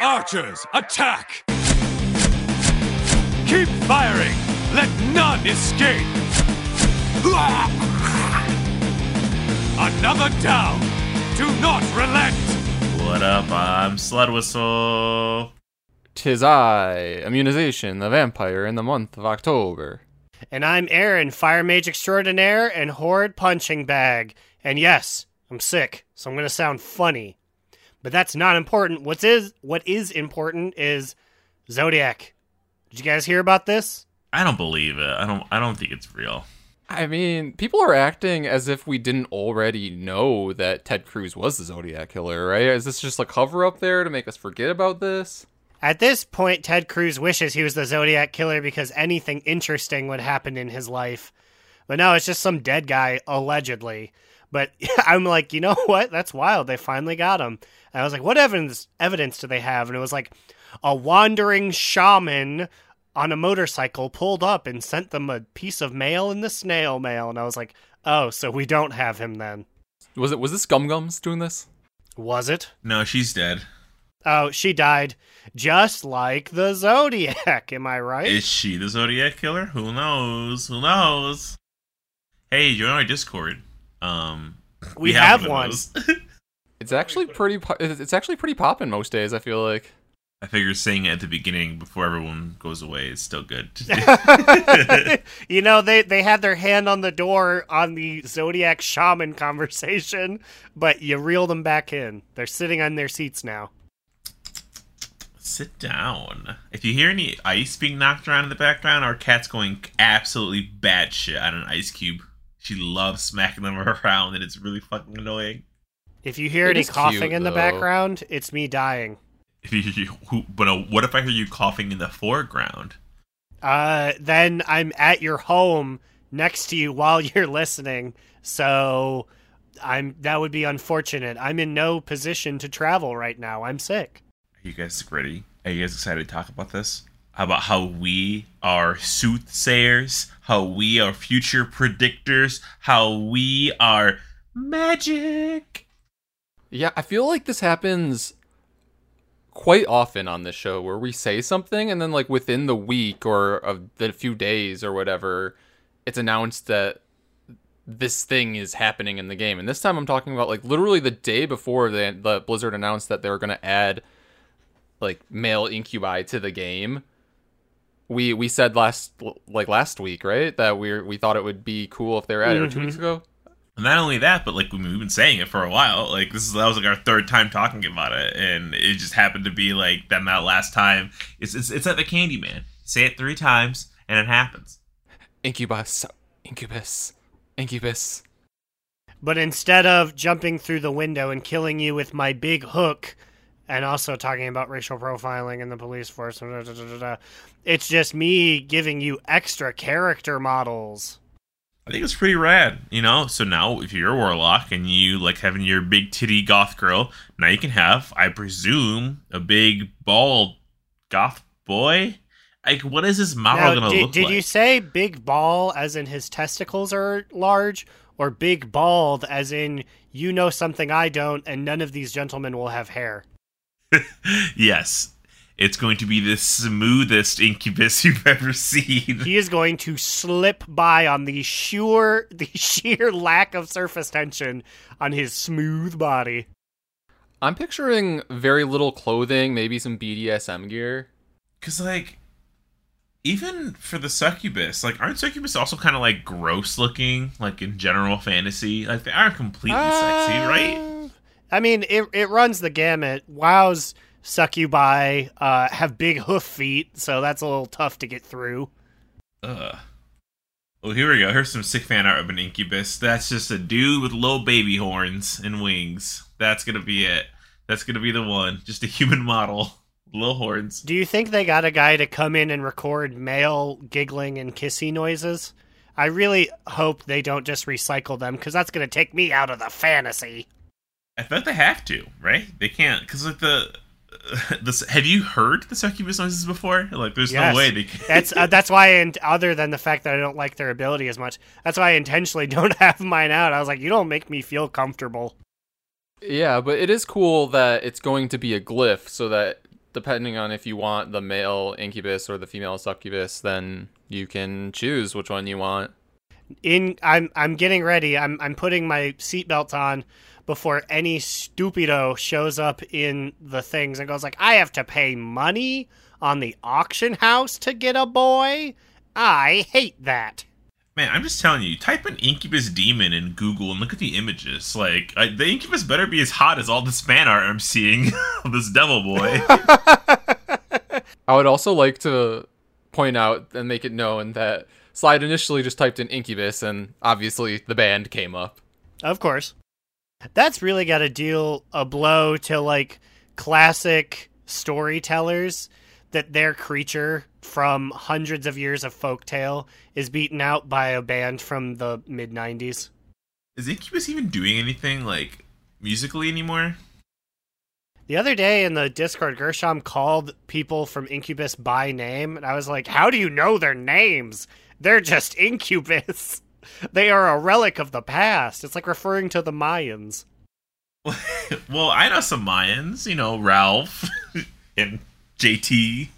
Archers, attack! Keep firing! Let none escape! Another down! Do not relent! What up? I'm Sled Whistle. Tis I, Immunization, the vampire in the month of October. And I'm Aaron, Fire Mage Extraordinaire and Horde Punching Bag. And yes, I'm sick, so I'm going to sound funny. But that's not important. What's is what is important is Zodiac. Did you guys hear about this? I don't believe it. I don't. I don't think it's real. I mean, people are acting as if we didn't already know that Ted Cruz was the Zodiac killer, right? Is this just a cover up there to make us forget about this? At this point, Ted Cruz wishes he was the Zodiac killer because anything interesting would happen in his life. But no, it's just some dead guy, allegedly. But I'm like, you know what? That's wild. They finally got him. And I was like, what evidence evidence do they have? And it was like a wandering shaman on a motorcycle pulled up and sent them a piece of mail in the snail mail. And I was like, oh, so we don't have him then. Was it was this Gum Gums doing this? Was it? No, she's dead. Oh, she died just like the Zodiac. Am I right? Is she the Zodiac killer? Who knows? Who knows? Hey, join our Discord. Um, we, have, one. It's actually pretty. po- It's actually pretty popping most days. I feel like. I figure saying it at the beginning before everyone goes away is still good. you know, they they had their hand on the door on the Zodiac shaman conversation, but you reel them back in. They're sitting on their seats now. Sit down. If you hear any ice being knocked around in the background, our cat's going absolutely batshit on an ice cube. She loves smacking them around, and it's really fucking annoying. If you hear It any coughing cute, in the though. background, it's me dying. If you, you but uh, what if I hear you coughing in the foreground? Uh, then I'm at your home next to you while you're listening. So I'm that would be unfortunate. I'm in no position to travel right now. I'm sick. Are you guys ready? Are you guys excited to talk about this? About how we are soothsayers, how we are future predictors, how we are magic. Yeah, I feel like this happens quite often on this show where we say something and then like within the week or of the few days or whatever, it's announced that this thing is happening in the game. And this time I'm talking about like literally the day before the, the Blizzard announced that they were going to add like male incubi to the game. We we said last like last week, right? That we we thought it would be cool if they were added or two weeks mm-hmm. ago. And not only that, but like we've been saying it for a while. Like this is that was like our third time talking about it, and it just happened to be like then that last time. It's it's it's like the Candyman. Say it three times, and it happens. Incubus, incubus, incubus. But instead of jumping through the window and killing you with my big hook, and also talking about racial profiling in the police force, it's just me giving you extra character models. I think it's pretty rad, you know. So now, if you're a warlock and you like having your big titty goth girl, now you can have, I presume, a big bald goth boy. Like, what is this model Now, gonna did, look did like? Did you say big ball as in his testicles are large, or big bald as in you know something I don't, and none of these gentlemen will have hair? yes, it's going to be the smoothest incubus you've ever seen. He is going to slip by on the sheer the sheer lack of surface tension on his smooth body. I'm picturing very little clothing, maybe some BDSM gear. Cause like, even for the succubus, like, aren't succubus also kind of like gross looking, like in general fantasy? Like, they aren't completely sexy, right? Uh, I mean, it it runs the gamut. WoW's succubi uh, have big hoof feet, so that's a little tough to get through. Ugh. Well, here we go. Here's some sick fan art of an incubus. That's just a dude with little baby horns and wings. That's gonna be it. That's gonna be the one. Just a human model, little horns. Do you think they got a guy to come in and record male giggling and kissy noises? I really hope they don't just recycle them because that's to take me out of the fantasy. I thought they have to, right? They can't because like the. This, have you heard the succubus noises before? Like, there's Yes. no way they. Can. That's uh, that's why, and other than the fact that I don't like their ability as much, that's why I intentionally don't have mine out. I was like, you don't make me feel comfortable. Yeah, but it is cool that it's going to be a glyph so that depending on if you want the male incubus or the female succubus, then you can choose which one you want. In I'm I'm getting ready. I'm I'm putting my seatbelt on before any stupido shows up in the things and goes like, "I have to pay money on the auction house to get a boy." I hate that. Man, I'm just telling you, type in incubus demon in Google and look at the images. Like, I, the incubus better be as hot as all this fan art I'm seeing of this devil boy. I would also like to point out and make it known that Slide initially just typed in incubus and obviously the band came up. Of course. That's really got to deal a blow to like classic storytellers that their creature from hundreds of years of folktale is beaten out by a band from the mid 90s. Is Incubus even doing anything, like, musically anymore? The other day in the Discord, Gershom called people from Incubus by name, and I was like, How do you know their names? They're just Incubus. they are a relic of the past. It's like referring to the Mayans. well, I know some Mayans, you know, Ralph and JT.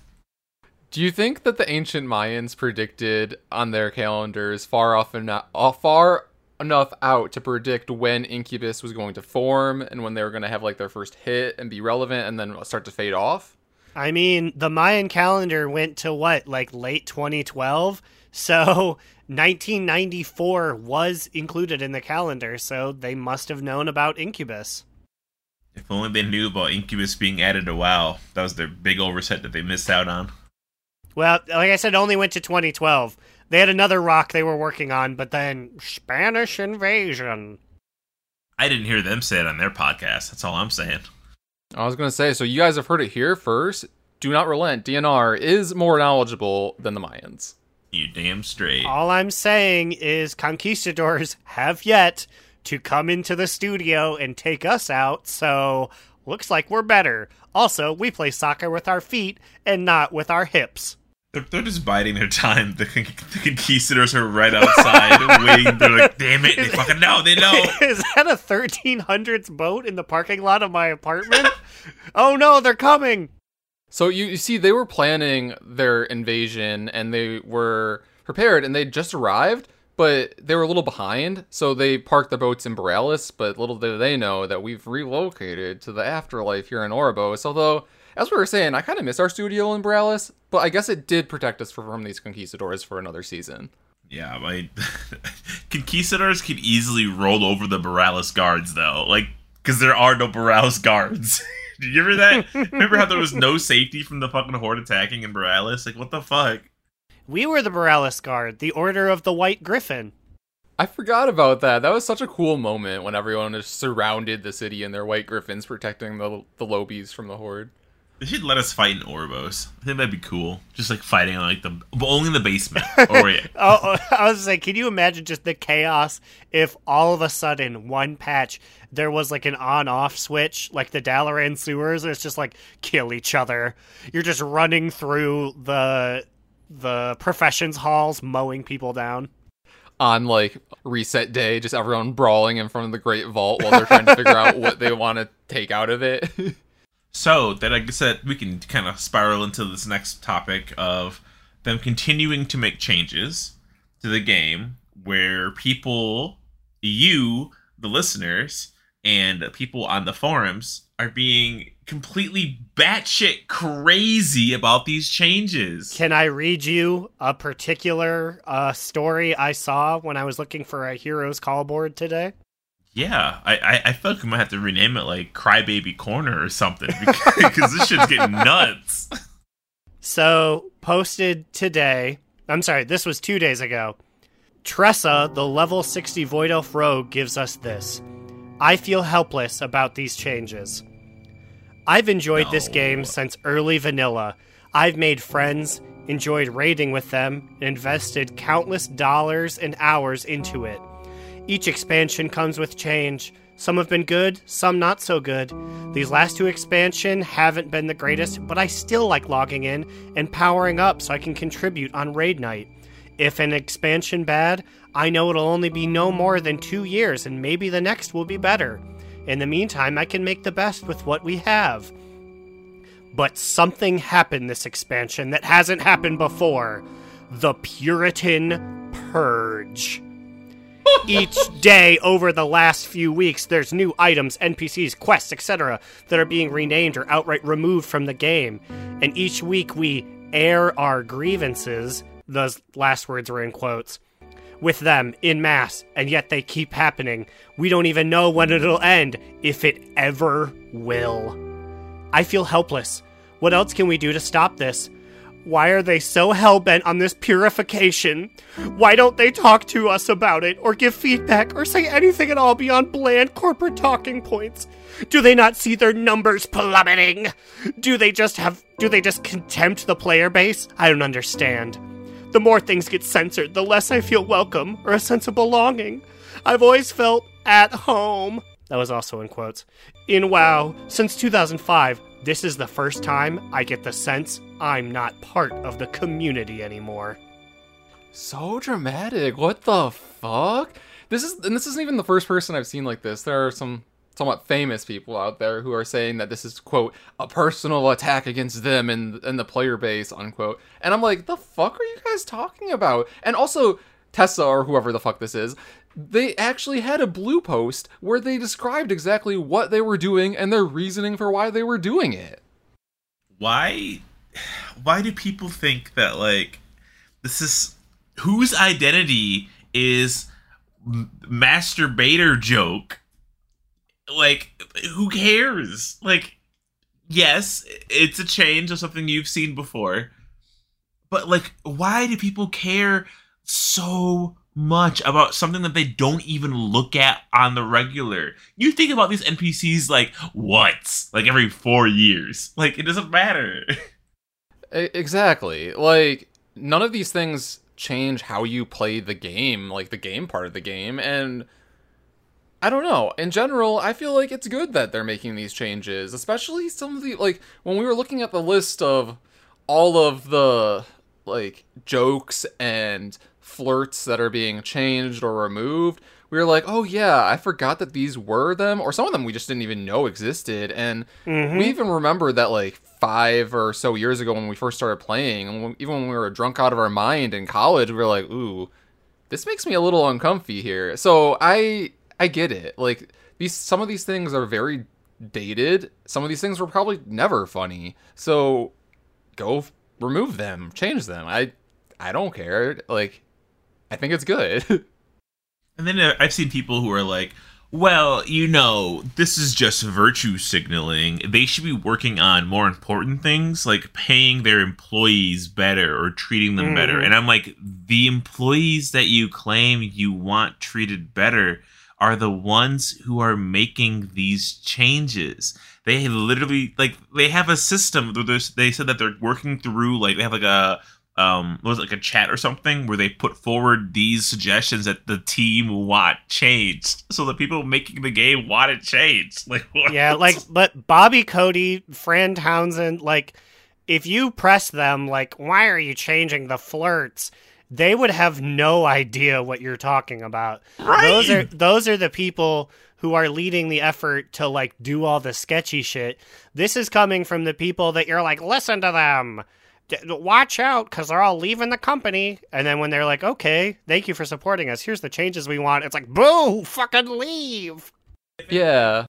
Do you think that the ancient Mayans predicted on their calendars far off enough, far enough out to predict when Incubus was going to form and when they were going to have like their first hit and be relevant and then start to fade off? I mean, the Mayan calendar went to what, like late 2012? So 1994 was included in the calendar, so they must have known about Incubus. If only they knew about Incubus being added to WoW. That was their big oversight that they missed out on. Well, like I said, only went to 2012. They had another rock they were working on, but then Spanish invasion. I didn't hear them say it on their podcast. That's all I'm saying. I was going to say, so you guys have heard it here first. Do not relent. DNR is more knowledgeable than the Mayans. You damn straight. All I'm saying is conquistadors have yet to come into the studio and take us out, so looks like we're better. Also, we play soccer with our feet and not with our hips. They're, they're just biding their time. The, the conquistadors are right outside waiting. They're like, damn it, they fucking know, they know. Is that a 1300s boat in the parking lot of my apartment? oh no, they're coming! So you, you see, they were planning their invasion and they were prepared and they just arrived, but they were a little behind. So they parked their boats in Boralus, but little did they know that we've relocated to the afterlife here in Oribos. Although, as we were saying, I kind of miss our studio in Boralus, but I guess it did protect us from these conquistadors for another season. Yeah, my conquistadors could easily roll over the Boralus guards, though. Like, because there are no Boralus guards. Did you remember that? remember how there was no safety from the fucking horde attacking in Boralus? Like, what the fuck? We were the Boralus Guard, the Order of the White Griffin. I forgot about that. That was such a cool moment when everyone just surrounded the city and their white griffins protecting the the lobies from the horde. They should let us fight in Oribos. I think that'd be cool. Just like fighting on like the but only in the basement. oh yeah. oh, I was like, can you imagine just the chaos if all of a sudden one patch there was like an on-off switch, like the Dalaran sewers, and it's just like kill each other. You're just running through the the professions halls, mowing people down. On like reset day, just everyone brawling in front of the Great Vault while they're trying to figure out what they want to take out of it. So that I guess that we can kind of spiral into this next topic of them continuing to make changes to the game where people, you, the listeners, and people on the forums are being completely batshit crazy about these changes. Can I read you a particular uh, story I saw when I was looking for a Heroes Call board today? Yeah, I, I, I feel like we might have to rename it like Crybaby Corner or something because this shit's getting nuts. So, posted today, I'm sorry, this was two days ago. Tressa, the level 60 Void Elf Rogue, gives us this. I feel helpless about these changes. I've enjoyed this game since early vanilla. I've made friends, enjoyed raiding with them, and invested countless dollars and hours into it. Each expansion comes with change. Some have been good, some not so good. These last two expansion haven't been the greatest, but I still like logging in and powering up so I can contribute on raid night. If an expansion bad, I know it'll only be no more than 2 years and maybe the next will be better. In the meantime, I can make the best with what we have. But something happened this expansion that hasn't happened before the Puritan Purge. Each day over the last few weeks, there's new items, NPCs, quests, etc., that are being renamed or outright removed from the game. And each week we air our grievances, those last words were in quotes, with them in mass, and yet they keep happening. We don't even know when it'll end, if it ever will. I feel helpless. What else can we do to stop this? Why are they so hell bent on this purification? Why don't they talk to us about it, or give feedback, or say anything at all beyond bland corporate talking points? Do they not see their numbers plummeting? Do they just have. Do they just contempt the player base? I don't understand. The more things get censored, the less I feel welcome or a sense of belonging. I've always felt at home. That was also in quotes. In WoW, since 2005, this is the first time I get the sense I'm not part of the community anymore. So dramatic. What the fuck? This is and this isn't even the first person I've seen like this. There are some somewhat famous people out there who are saying that this is quote a personal attack against them and and the player base unquote. And I'm like, the fuck are you guys talking about? And also Tessa or whoever the fuck this is, they actually had a blue post where they described exactly what they were doing and their reasoning for why they were doing it. Why why do people think that like this is whose identity is masturbator joke? Like who cares? Like yes, it's a change of something you've seen before. But like why do people care so much about something that they don't even look at on the regular. You think about these NPCs like what? Like every 4 years. Like it doesn't matter. Exactly. Like none of these things change how you play the game, like the game part of the game and I don't know. In general, I feel like it's good that they're making these changes, especially some of the like when we were looking at the list of all of the like jokes and flirts that are being changed or removed. We were like, "Oh yeah, I forgot that these were them," or some of them we just didn't even know existed. And mm-hmm. we even remember that like five or so years ago when we first started playing, and when, even when we were drunk out of our mind in college, we were like, "Ooh, this makes me a little uncomfy here." So I I get it. Like these some of these things are very dated. Some of these things were probably never funny. So go remove them, change them. I I don't care. Like I think it's good. And then uh, I've seen people who are like, well, you know, this is just virtue signaling. They should be working on more important things like paying their employees better or treating them better. And I'm like, the employees that you claim you want treated better are the ones who are making these changes. They literally like they have a system. They said that they're working through like they have like a um was it, like a chat or something where they put forward these suggestions that the team want changed so the people making the game want it changed like what? Yeah, like but Bobby Kotick, Fran Townsend, like if you press them like why are you changing the flirts? They would have no idea what you're talking about. right. Those are those are the people who are leading the effort to like do all the sketchy shit. This is coming from the people that you're like listen to them. Watch out cuz they're all leaving the company. And then when they're like, "Okay, thank you for supporting us. Here's the changes we want." It's like, "Boo, fucking leave." Yeah.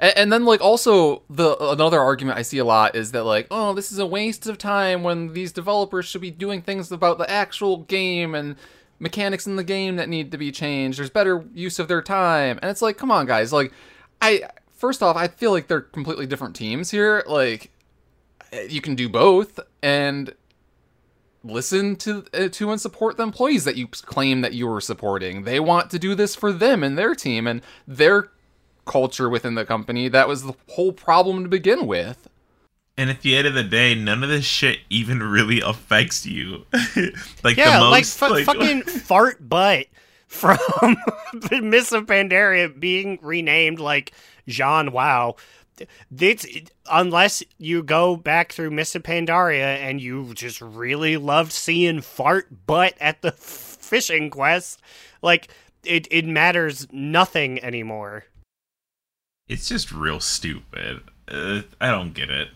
And, and then like also the another argument I see a lot is that like oh this is a waste of time when these developers should be doing things about the actual game and mechanics in the game that need to be changed. There's better use of their time. And it's like come on guys like I first off I feel like they're completely different teams here like you can do both and listen to uh, to and support the employees that you claim that you were supporting. They want to do this for them and their team and their culture within the company. That was the whole problem to begin with. and at the end of the day none of this shit even really affects you like Yeah, the like, most fu- fucking fart butt from Mists of Pandaria being renamed like Jean Wow. It's unless you go back through Mists of Pandaria and you just really loved seeing fart butt at the fishing quest, like it it matters nothing anymore. it's just real stupid. Uh, I don't get it.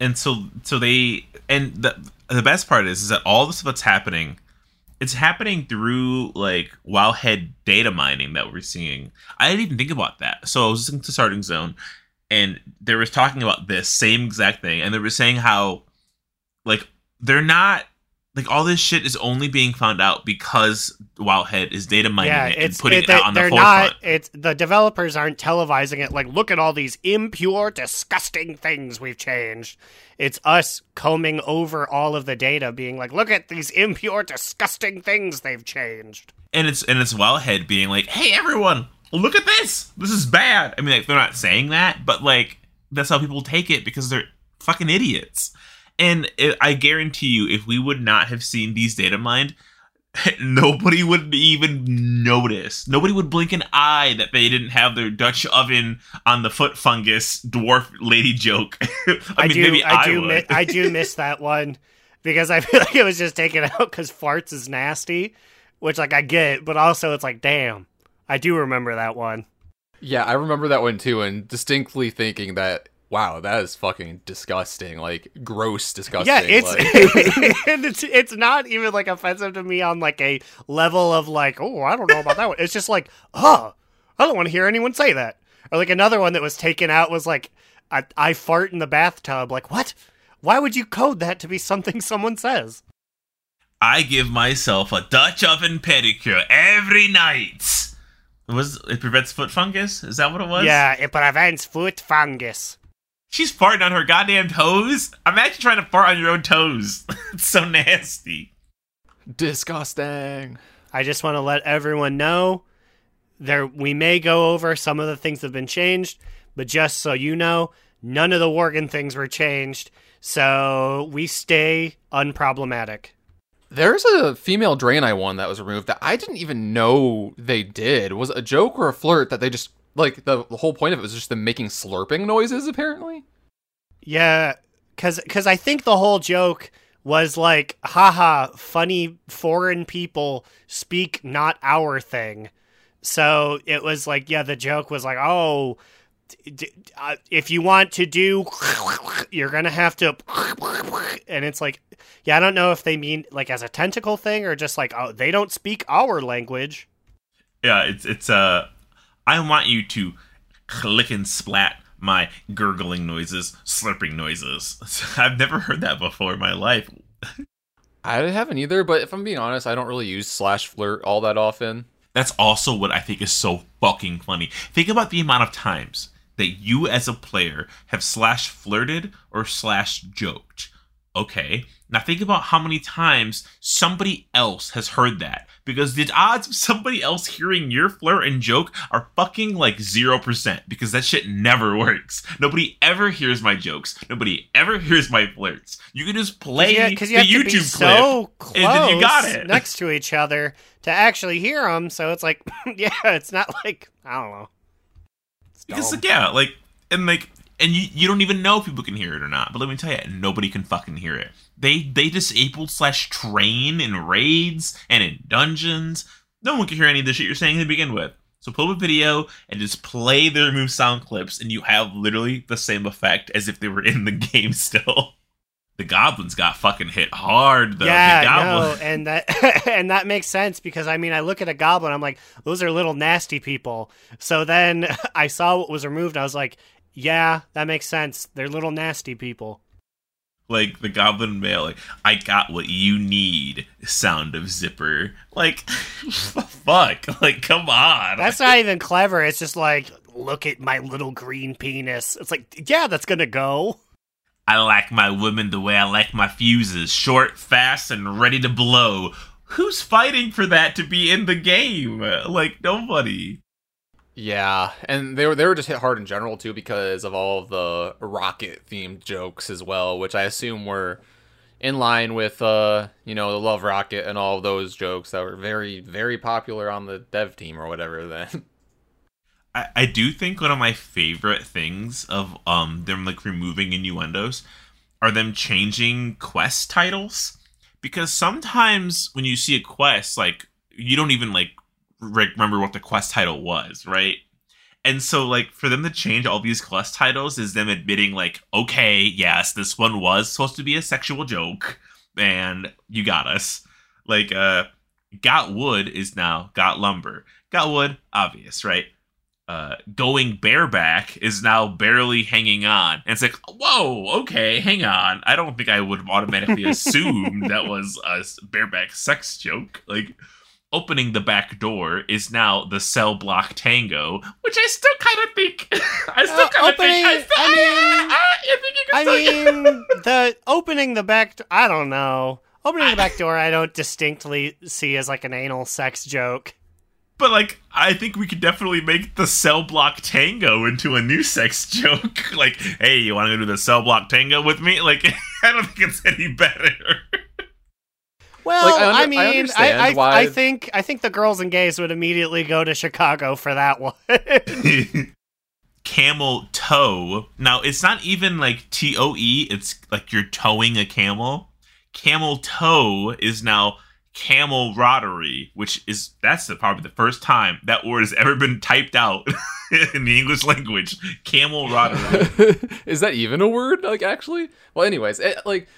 And so so they and the the best part is is that all this that's happening it's happening through like wowhead data mining that we're seeing. I didn't even think about that. So I was listening to Starting Zone and they were talking about this same exact thing and they were saying how like they're not like all this shit is only being found out because Wowhead is data mining yeah, it and putting it, it out on the they're forefront. not. It's the developers aren't televising it. Like, look at all these impure, disgusting things we've changed. It's us combing over all of the data, being like, look at these impure, disgusting things they've changed. and it's and it's Wowhead being like, "Hey, everyone, look at this. This is bad." I mean, like they're not saying that, but like that's how people take it because they're fucking idiots. And it, I guarantee you, if we would not have seen these data mined, nobody would even notice. Nobody would blink an eye that they didn't have their Dutch oven on the foot fungus dwarf lady joke. I, I, mean, do. maybe I, I, do. Mi- I do miss that one because I feel like it was just taken out because farts is nasty, which like I get, but also it's like, damn, I do remember that one. Yeah, I remember that one too, and distinctly thinking that, wow, that is fucking disgusting. Like, gross disgusting. Yeah, it's like- and it's it's not even like offensive to me on like a level of like, oh, I don't know about that one. It's just like, oh, I don't want to hear anyone say that. Or like another one that was taken out was like, I, I fart in the bathtub. Like, what? Why would you code that to be something someone says? I give myself a Dutch oven pedicure every night. It was it prevents foot fungus? Is that what it was? Yeah, it prevents foot fungus. She's farting on her goddamn toes. I'm actually trying to fart on your own toes. it's so nasty. disgusting. I just want to let everyone know there we may go over some of the things that have been changed, but just so you know, none of the Worgen things were changed. So we stay unproblematic. There's a female Draenei one that was removed that I didn't even know they did. Was it a joke or a flirt that they just like the, the whole point of it was just them making slurping noises apparently? Yeah, cuz cuz I think the whole joke was like haha funny foreign people speak not our thing. So it was like yeah the joke was like oh uh, if you want to do you're going to have to and it's like yeah I don't know if they mean like as a tentacle thing or just like oh they don't speak our language. Yeah, it's it's uh I want you to click and splat my gurgling noises, slurping noises. I've never heard that before in my life. I haven't either, but if I'm being honest, I don't really use slash flirt all that often. That's also what I think is so fucking funny. Think about the amount of times that you as a player have slash flirted or slash joked. Okay. Now think about how many times somebody else has heard that. Because the odds of somebody else hearing your flirt and joke are fucking like 0%. Because that shit never works. Nobody ever hears my jokes. Nobody ever hears my flirts. You can just play Yeah, because the you have YouTube clip. so close and then you got it. next to each other to actually hear them. So it's like, yeah, it's not like I don't know. Because like, yeah, like and like and you, you don't even know if people can hear it or not. But let me tell you, nobody can fucking hear it. They they disabled slash train in raids and in dungeons. No one can hear any of the shit you're saying to begin with. So pull up a video and just play the removed sound clips, and you have literally the same effect as if they were in the game still. The goblins got fucking hit hard though. yeah, no, and that and that makes sense because I mean I look at a goblin, I'm like, those are little nasty people. So then I saw what was removed, I was like, yeah, that makes sense. They're little nasty people. like the goblin male like i got what you need sound of zipper like fuck like come on That's not even clever. It's just like, look at my little green penis. It's like, yeah, that's gonna go. I like my women the way i like my fuses. Short fast and ready to blow. Who's fighting for that to be in the game? Like nobody. Yeah, and they were they were just hit hard in general too because of all of the rocket themed jokes as well, which I assume were in line with uh you know the Love Rocket and all those jokes that were very very popular on the dev team or whatever. Then I, I do think one of my favorite things of um them like removing innuendos are them changing quest titles because sometimes when you see a quest like you don't even like re- remember what the quest title was right And so, like, for them to change all these quest titles is them admitting, like, okay, yes, this one was supposed to be a sexual joke, and you got us. Like, uh, got wood is now got lumber. Got wood, obvious, right? Uh, going bareback is now barely hanging on. And it's like, whoa, okay, hang on. I don't think I would automatically assume that was a bareback sex joke. Like, opening the back door is now the cell block tango, which I still kind of think. I still Uh, kind of think. I, still, I mean- I, I think you can I mean, the opening the back. I don't know. Opening the back door, I don't distinctly see as like an anal sex joke. But like, I think we could definitely make the cell block tango into a new sex joke. like, hey, you want to do the cell block tango with me? Like, I don't think it's any better. Well, Like, I under- I, I mean, I, I, why- I think I think the girls and gays would immediately go to Chicago for that one. camel toe. Now it's not even like T O E. It's like you're towing a camel. Camel toe is now camaraderie, which is that's the, probably the first time that word has ever been typed out in the English language. Camaraderie. is that even a word? Like actually? Well, anyways, it, like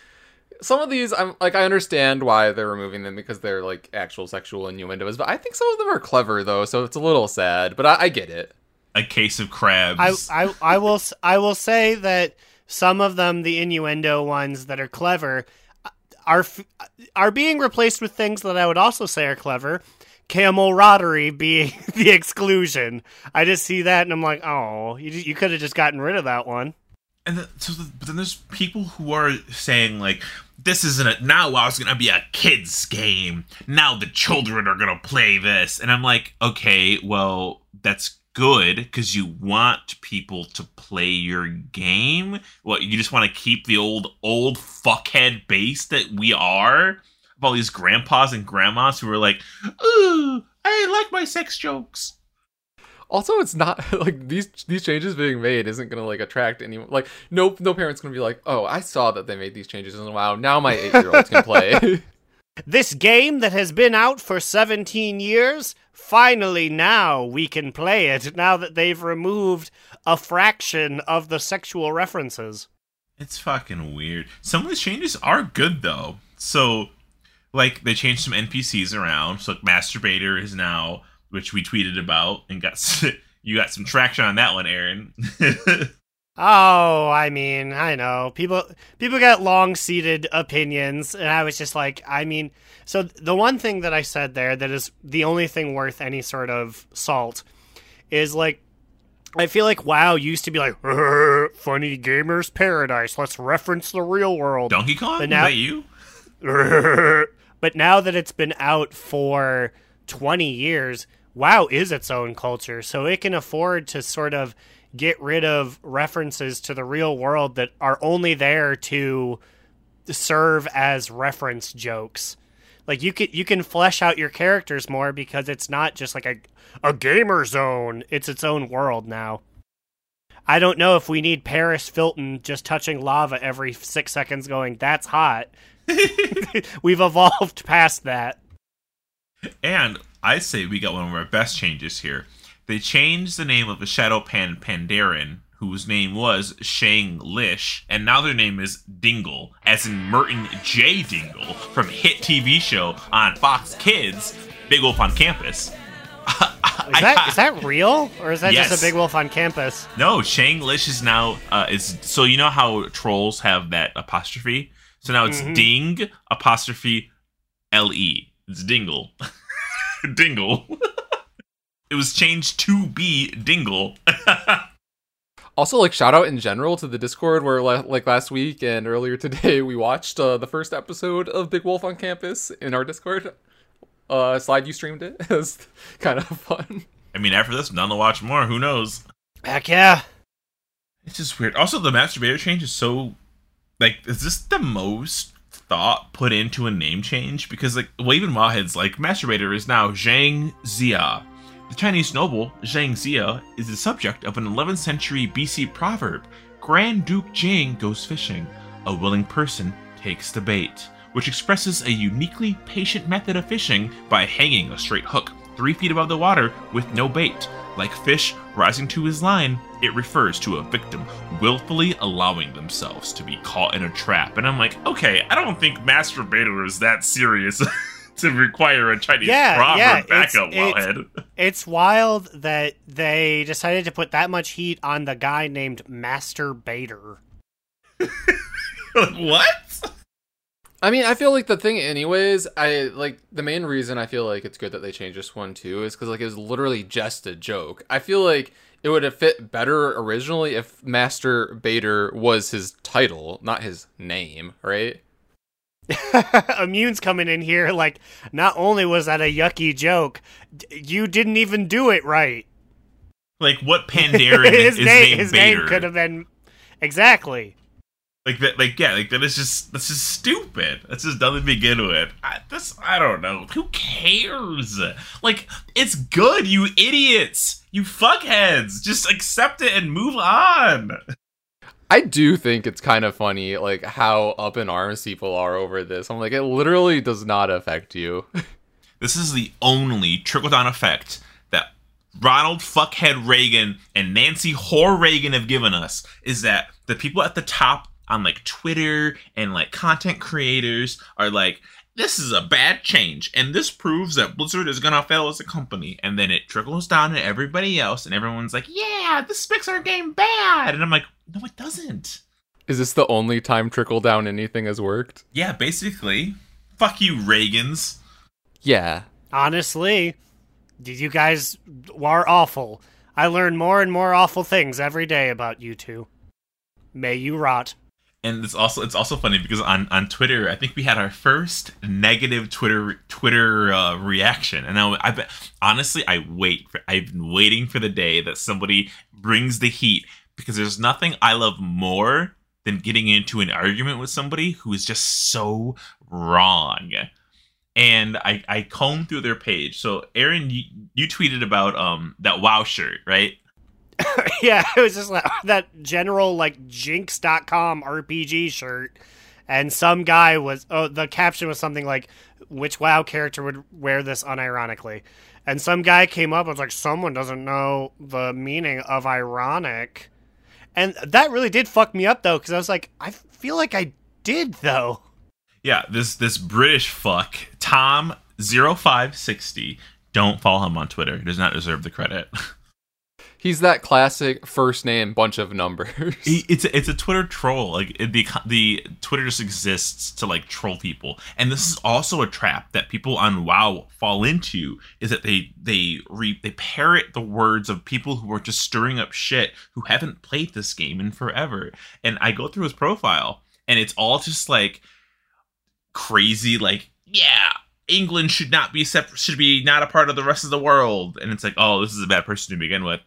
some of these, I'm like I understand why they're removing them because they're like actual sexual innuendos, but I think some of them are clever though, so it's a little sad. But I, I get it. a case of crabs. I, I I will s- I will say that some of them, the innuendo ones that are clever, are are being replaced with things that I would also say are clever. Camaraderie being the exclusion. I just see that and I'm like, oh, you you could have just gotten rid of that one. And then, so the, but then there's people who are saying like, this isn't a now. Wow, it's gonna be a kids game. Now the children are gonna play this, and I'm like, okay, well, that's good because you want people to play your game. What you just want to keep the old old fuckhead base that we are of all these grandpas and grandmas who are like, ooh, I like my sex jokes. Also, it's not like these these changes being made isn't gonna like attract anyone. Like no no parent's gonna be like, oh, I saw that they made these changes and wow, now my eight year olds can play. This game that has been out for 17 years, finally now we can play it now that they've removed a fraction of the sexual references. It's fucking weird. Some of these changes are good though. So, like they changed some NPCs around. So, like, Masturbator is now, which we tweeted about and got you got some traction on that one, Aaron. Oh, I mean, I know. People people get long-seated opinions and I was just like, I mean, so the one thing that I said there that is the only thing worth any sort of salt is like I feel like WoW used to be like funny gamers paradise. Let's reference the real world. Donkey Kong, But is now- that you? but now that it's been out for 20 years, WoW is its own culture, so it can afford to sort of get rid of references to the real world that are only there to serve as reference jokes. Like you can you can flesh out your characters more because it's not just like a a gamer zone. It's its own world now. I don't know if we need Paris Filton just touching lava every six seconds, going "That's hot." We've evolved past that. And I say we got one of our best changes here. They changed the name of a Shado-Pan Pandaren, whose name was Shang Lish, and now their name is Dingle, as in Merton J. Dingle from hit TV show on Fox Kids, Big Wolf on Campus. Is that is that real or is that Yes. just a big wolf on campus? No, Shang Lish is now uh, is so you know how trolls have that apostrophe. So now it's Ding apostrophe L E. It's Dingle. Dingle. it was changed to be Dingle. also, like shout out in general to the Discord where like last week and earlier today we watched uh, the first episode of Big Wolf on Campus in our Discord. Uh, slide you streamed it. It was kind of fun. I mean, after this, none to watch more. Who knows? Heck yeah. It's just weird. Also, the masturbator change is so like, is this the most thought put into a name change? Because like, well, even Wowhead's like, masturbator is now Zhang Zia. The Chinese noble Zhang Xia is the subject of an 11th century BC proverb: "Grand Duke Jing goes fishing, a willing person takes the bait," which expresses a uniquely patient method of fishing by hanging a straight hook three feet above the water with no bait. Like fish rising to his line, it refers to a victim willfully allowing themselves to be caught in a trap. And I'm like, okay, I don't think masturbator is that serious to require a Chinese Yeah, proverb yeah, backup it's- wellhead. It's wild that they decided to put that much heat on the guy named Master Bader. What? I mean, I feel like the thing, anyways. I like the main reason I feel like it's good that they changed this one too is because like it was literally just a joke. I feel like it would have fit better originally if Master Bader was his title, not his name, right? Immune's coming in here like, not only was that a yucky joke, d- you didn't even do it right. Like, what Pandaren his is name, named his Bader? name could have been exactly. Like that, like yeah, like that is just that's just stupid. That's just dumb to begin with. I, this I don't know. Who cares? Like it's good, you idiots, you fuckheads. Just accept it and move on. I do think it's kind of funny, like how up in arms people are over this. I'm like, it literally does not affect you. This is the only trickle down effect that Ronald fuckhead Reagan and Nancy whore Reagan have given us. Is that the people at the top on like Twitter and like content creators are like, this is a bad change, and this proves that Blizzard is gonna fail as a company. And then it trickles down to everybody else, and everyone's like, yeah, this makes our game bad. And I'm like, no, it doesn't. Is this the only time trickle down anything has worked? Yeah, basically. Fuck you, Reagans. Yeah. Honestly, you guys are awful. I learn more and more awful things every day about you two. May you rot. And it's also it's also funny because on on Twitter, I think we had our first negative Twitter Twitter uh, reaction, and I, I bet honestly, I wait for I've been waiting for the day that somebody brings the heat because there's nothing I love more than getting into an argument with somebody who is just so wrong. And I I combed through their page. So Aaron, you, you tweeted about um that WoW shirt, right? yeah, it was just like that general like jinx.com RPG shirt. And some guy was oh the caption was something like which WoW character would wear this unironically. And some guy came up and was like someone doesn't know the meaning of ironic. And that really did fuck me up though cuz I was like I feel like I did though. Yeah, this this British fuck, Tom 0560. Don't follow him on Twitter. He does not deserve the credit. He's that classic first name bunch of numbers. He- it's a, it's a Twitter troll. Like it, the the Twitter just exists to like troll people. And this is also a trap that people on WoW fall into is that they they re, they parrot the words of people who are just stirring up shit who haven't played this game in forever. And I go through his profile and it's all just like crazy like yeah england should not be separate should be not a part of the rest of the world and it's like oh this is a bad person to begin with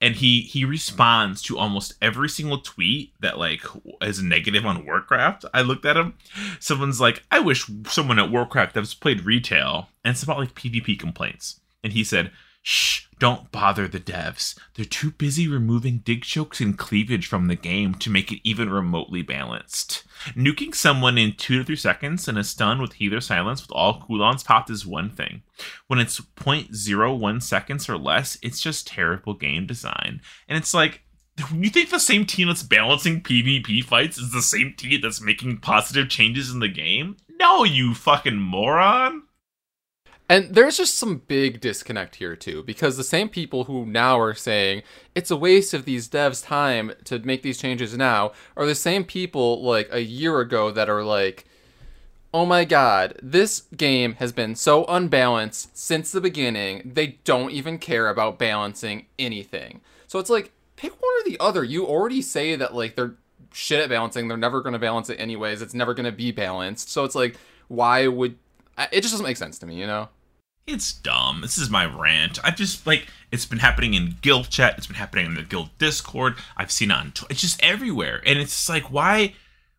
and he he responds to almost every single tweet that like is negative on warcraft. I looked at him. Someone's like i wish someone at warcraft has played retail and it's about like pvp complaints. And he said shh don't bother the devs they're too busy removing dig chokes and cleavage from the game to make it even remotely balanced nuking someone in two to three seconds and a stun with healer silence with all cooldowns popped is one thing when it's 0.01 seconds or less, it's just terrible game design. And it's like, you think the same team that's balancing PvP fights is the same team that's making positive changes in the game? No, you fucking moron. And there's just some big disconnect here too, because the same people who now are saying it's a waste of these devs' time to make these changes now are the same people like a year ago that are like, oh my god, this game has been so unbalanced since the beginning, they don't even care about balancing anything. So it's like, pick one or the other. You already say that like they're shit at balancing, they're never going to balance it anyways, it's never going to be balanced. So it's like, why would. It just doesn't make sense to me, you know? It's dumb. This is my rant. I've just like it's been happening in guild chat. It's been happening in the guild Discord. I've seen it on. Tw- it's just everywhere, and it's just like why,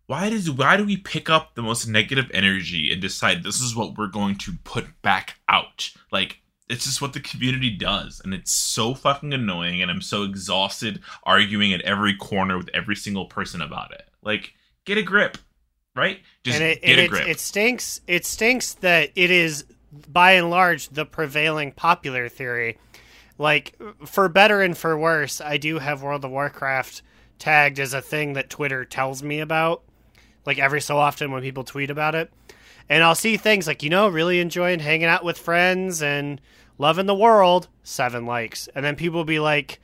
why does why do we pick up the most negative energy and decide this is what we're going to put back out? Like it's just what the community does, and it's so fucking annoying. And I'm so exhausted arguing at every corner with every single person about it. Like get a grip, right? Just and it, get and a it, grip. it stinks. It stinks that it is, by and large, the prevailing popular theory like for better and for worse, I do have World of Warcraft tagged as a thing that Twitter tells me about. Like every so often when people tweet about it. And I'll see things like, you know, really enjoying hanging out with friends and loving the world, seven likes. And then people will be like,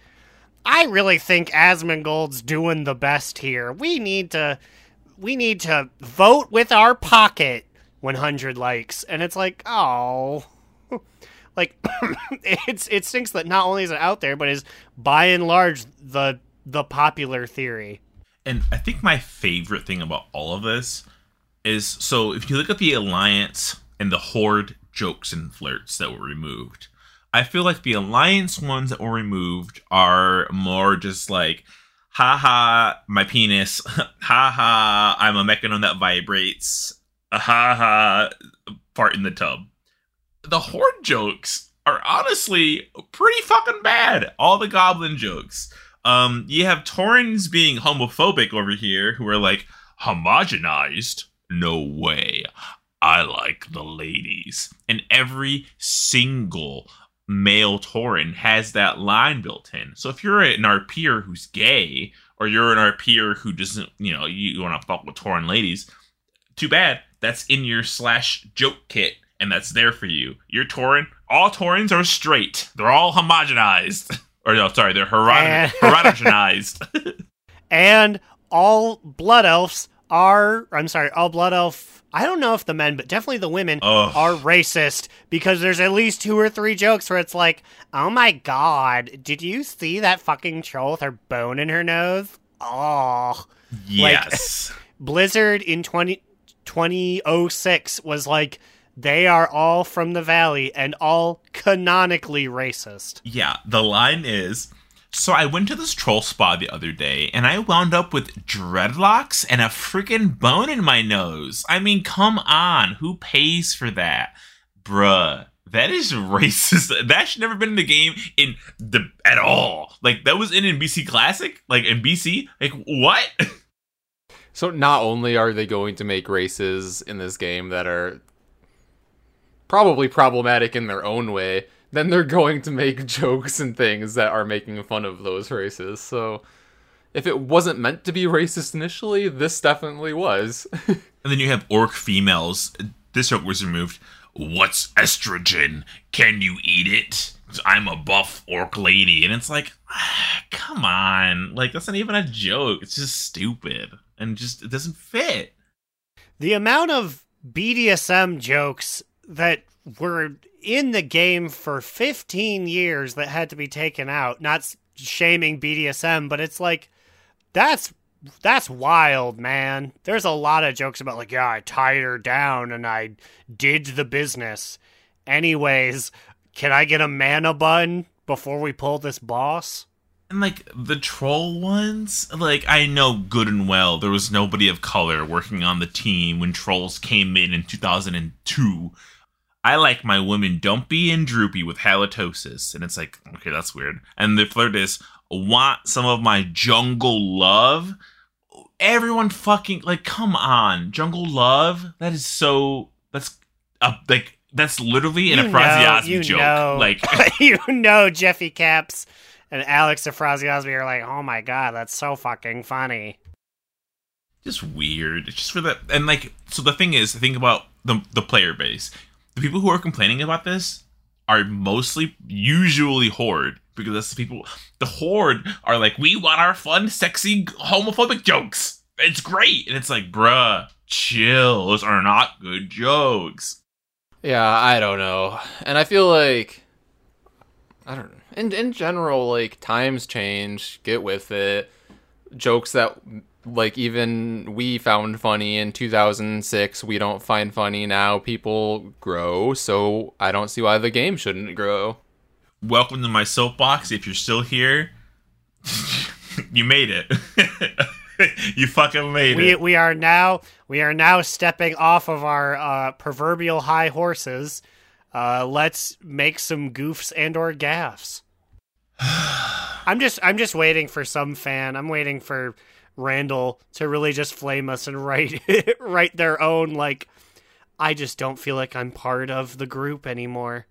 I really think Asmongold's doing the best here. We need to we need to vote with our pocket 100 likes. And it's like, oh. like it's it stinks that not only is it out there, but is by and large the the popular theory. And I think my favorite thing about all of this is so if you look at the alliance and the horde jokes and flirts that were removed, I feel like the alliance ones that were removed are more just like, haha, my penis, haha, I'm a mechanism that vibrates, haha, fart in the tub. The horde jokes are honestly pretty fucking bad. All the goblin jokes. Um, you have Taurens being homophobic over here, who are like homogenized. No way. I like the ladies, and every single male Tauren has that line built in. So if you're an RPer who's gay, or you're an RPer who doesn't, you know, you, want to fuck with Tauren ladies, too bad. That's in your slash joke kit, and that's there for you. You're Tauren. All Taurens are straight. They're all homogenized. or no, sorry, they're heterogenized. And all blood elves are I'm sorry, all blood elf I don't know if the men, but definitely the women Ugh. are racist because there's at least two or three jokes where it's like, "Oh my god, did you see that fucking troll with her bone in her nose?" Oh. yes. Blizzard in 20, 2006 was like they are all from the valley and all canonically racist. Yeah, the line is so I went to this troll spa the other day and I wound up with dreadlocks and a freaking bone in my nose. I mean, come on, who pays for that? Bruh. That is racist. That should never been in the game in the at all. Like that was in TBC Classic, like in BC. Like what? So not only are they going to make races in this game that are probably problematic in their own way, then they're going to make jokes and things that are making fun of those races. So if it wasn't meant to be racist initially, this definitely was. And then you have orc females. This joke was removed. What's estrogen? Can you eat it? I'm a buff orc lady. And it's like, ah, come on. Like, that's not even a joke. It's just stupid. And just, it doesn't fit. The amount of BDSM jokes that were in the game for 15 years that had to be taken out, not shaming BDSM, but it's like that's that's wild, man. There's a lot of jokes about like, yeah, I tied her down and I did the business. Anyways, can I get a mana bun before we pull this boss? And like the troll ones, like I know good and well there was nobody of color working on the team when trolls came in in 2002. I like my women dumpy and droopy with halitosis, and it's like okay, that's weird. And the flirt is want some of my jungle love. Everyone fucking like, come on, jungle love. That is so. That's uh, like that's literally an You know, joke. know. Like you know Jeffy Caps and Alex Afrasiabi are like, oh my god, that's so fucking funny. just weird. It's just for the and like so the thing is, think about the the player base. The people who are complaining about this are mostly usually horde because that's the people. The horde are like, we want our fun, sexy, homophobic jokes. It's great, and it's like, bruh, chill. Those are not good jokes. Yeah, I don't know. And I feel like I don't know. In in general, like times change, get with it. Jokes that like even we found funny in 2006, we don't find funny now. People grow, so I don't see why the game shouldn't grow. Welcome to my soapbox. If you're still here, you made it. you fucking made We it. we are now we are now stepping off of our uh, proverbial high horses. Uh, let's make some goofs and or gaffs. I'm just I'm just waiting for some fan. I'm waiting for Randall to really just flame us and write write their own like I just don't feel like I'm part of the group anymore.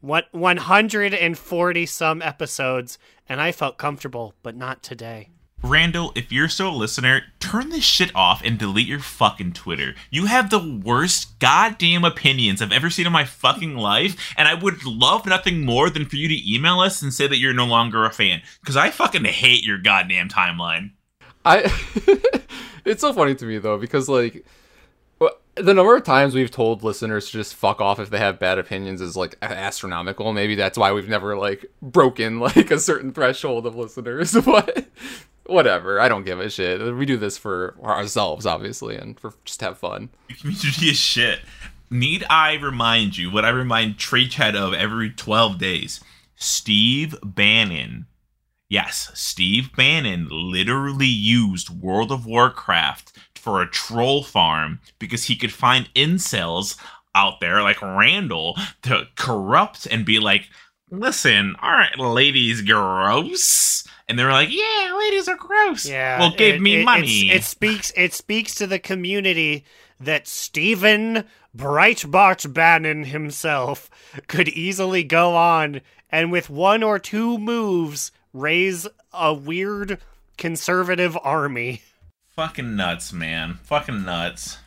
What 140 some episodes, and I felt comfortable, but not today. Randall, if you're still a listener, turn this shit off and delete your fucking Twitter. You have the worst goddamn opinions I've ever seen in my fucking life, and I would love nothing more than for you to email us and say that you're no longer a fan. Because I fucking hate your goddamn timeline. I it's so funny to me though because like the number of times we've told listeners to just fuck off if they have bad opinions is like astronomical. Maybe that's why we've never like broken like a certain threshold of listeners. But whatever, I don't give a shit. We do this for ourselves, obviously, and for just have fun. Community is shit. Need I remind you what I remind Trade Chat of every 12 days? Steve Bannon. Yes, Steve Bannon literally used World of Warcraft for a troll farm because he could find incels out there like Randall to corrupt and be like, listen, aren't ladies gross? And they were like, yeah, ladies are gross. Yeah. Well, give it- me it- money. It, speaks. It speaks to the community that Stephen Breitbart Bannon himself could easily go on and with one or two moves raise a weird conservative army. Fucking nuts, man. Fucking nuts.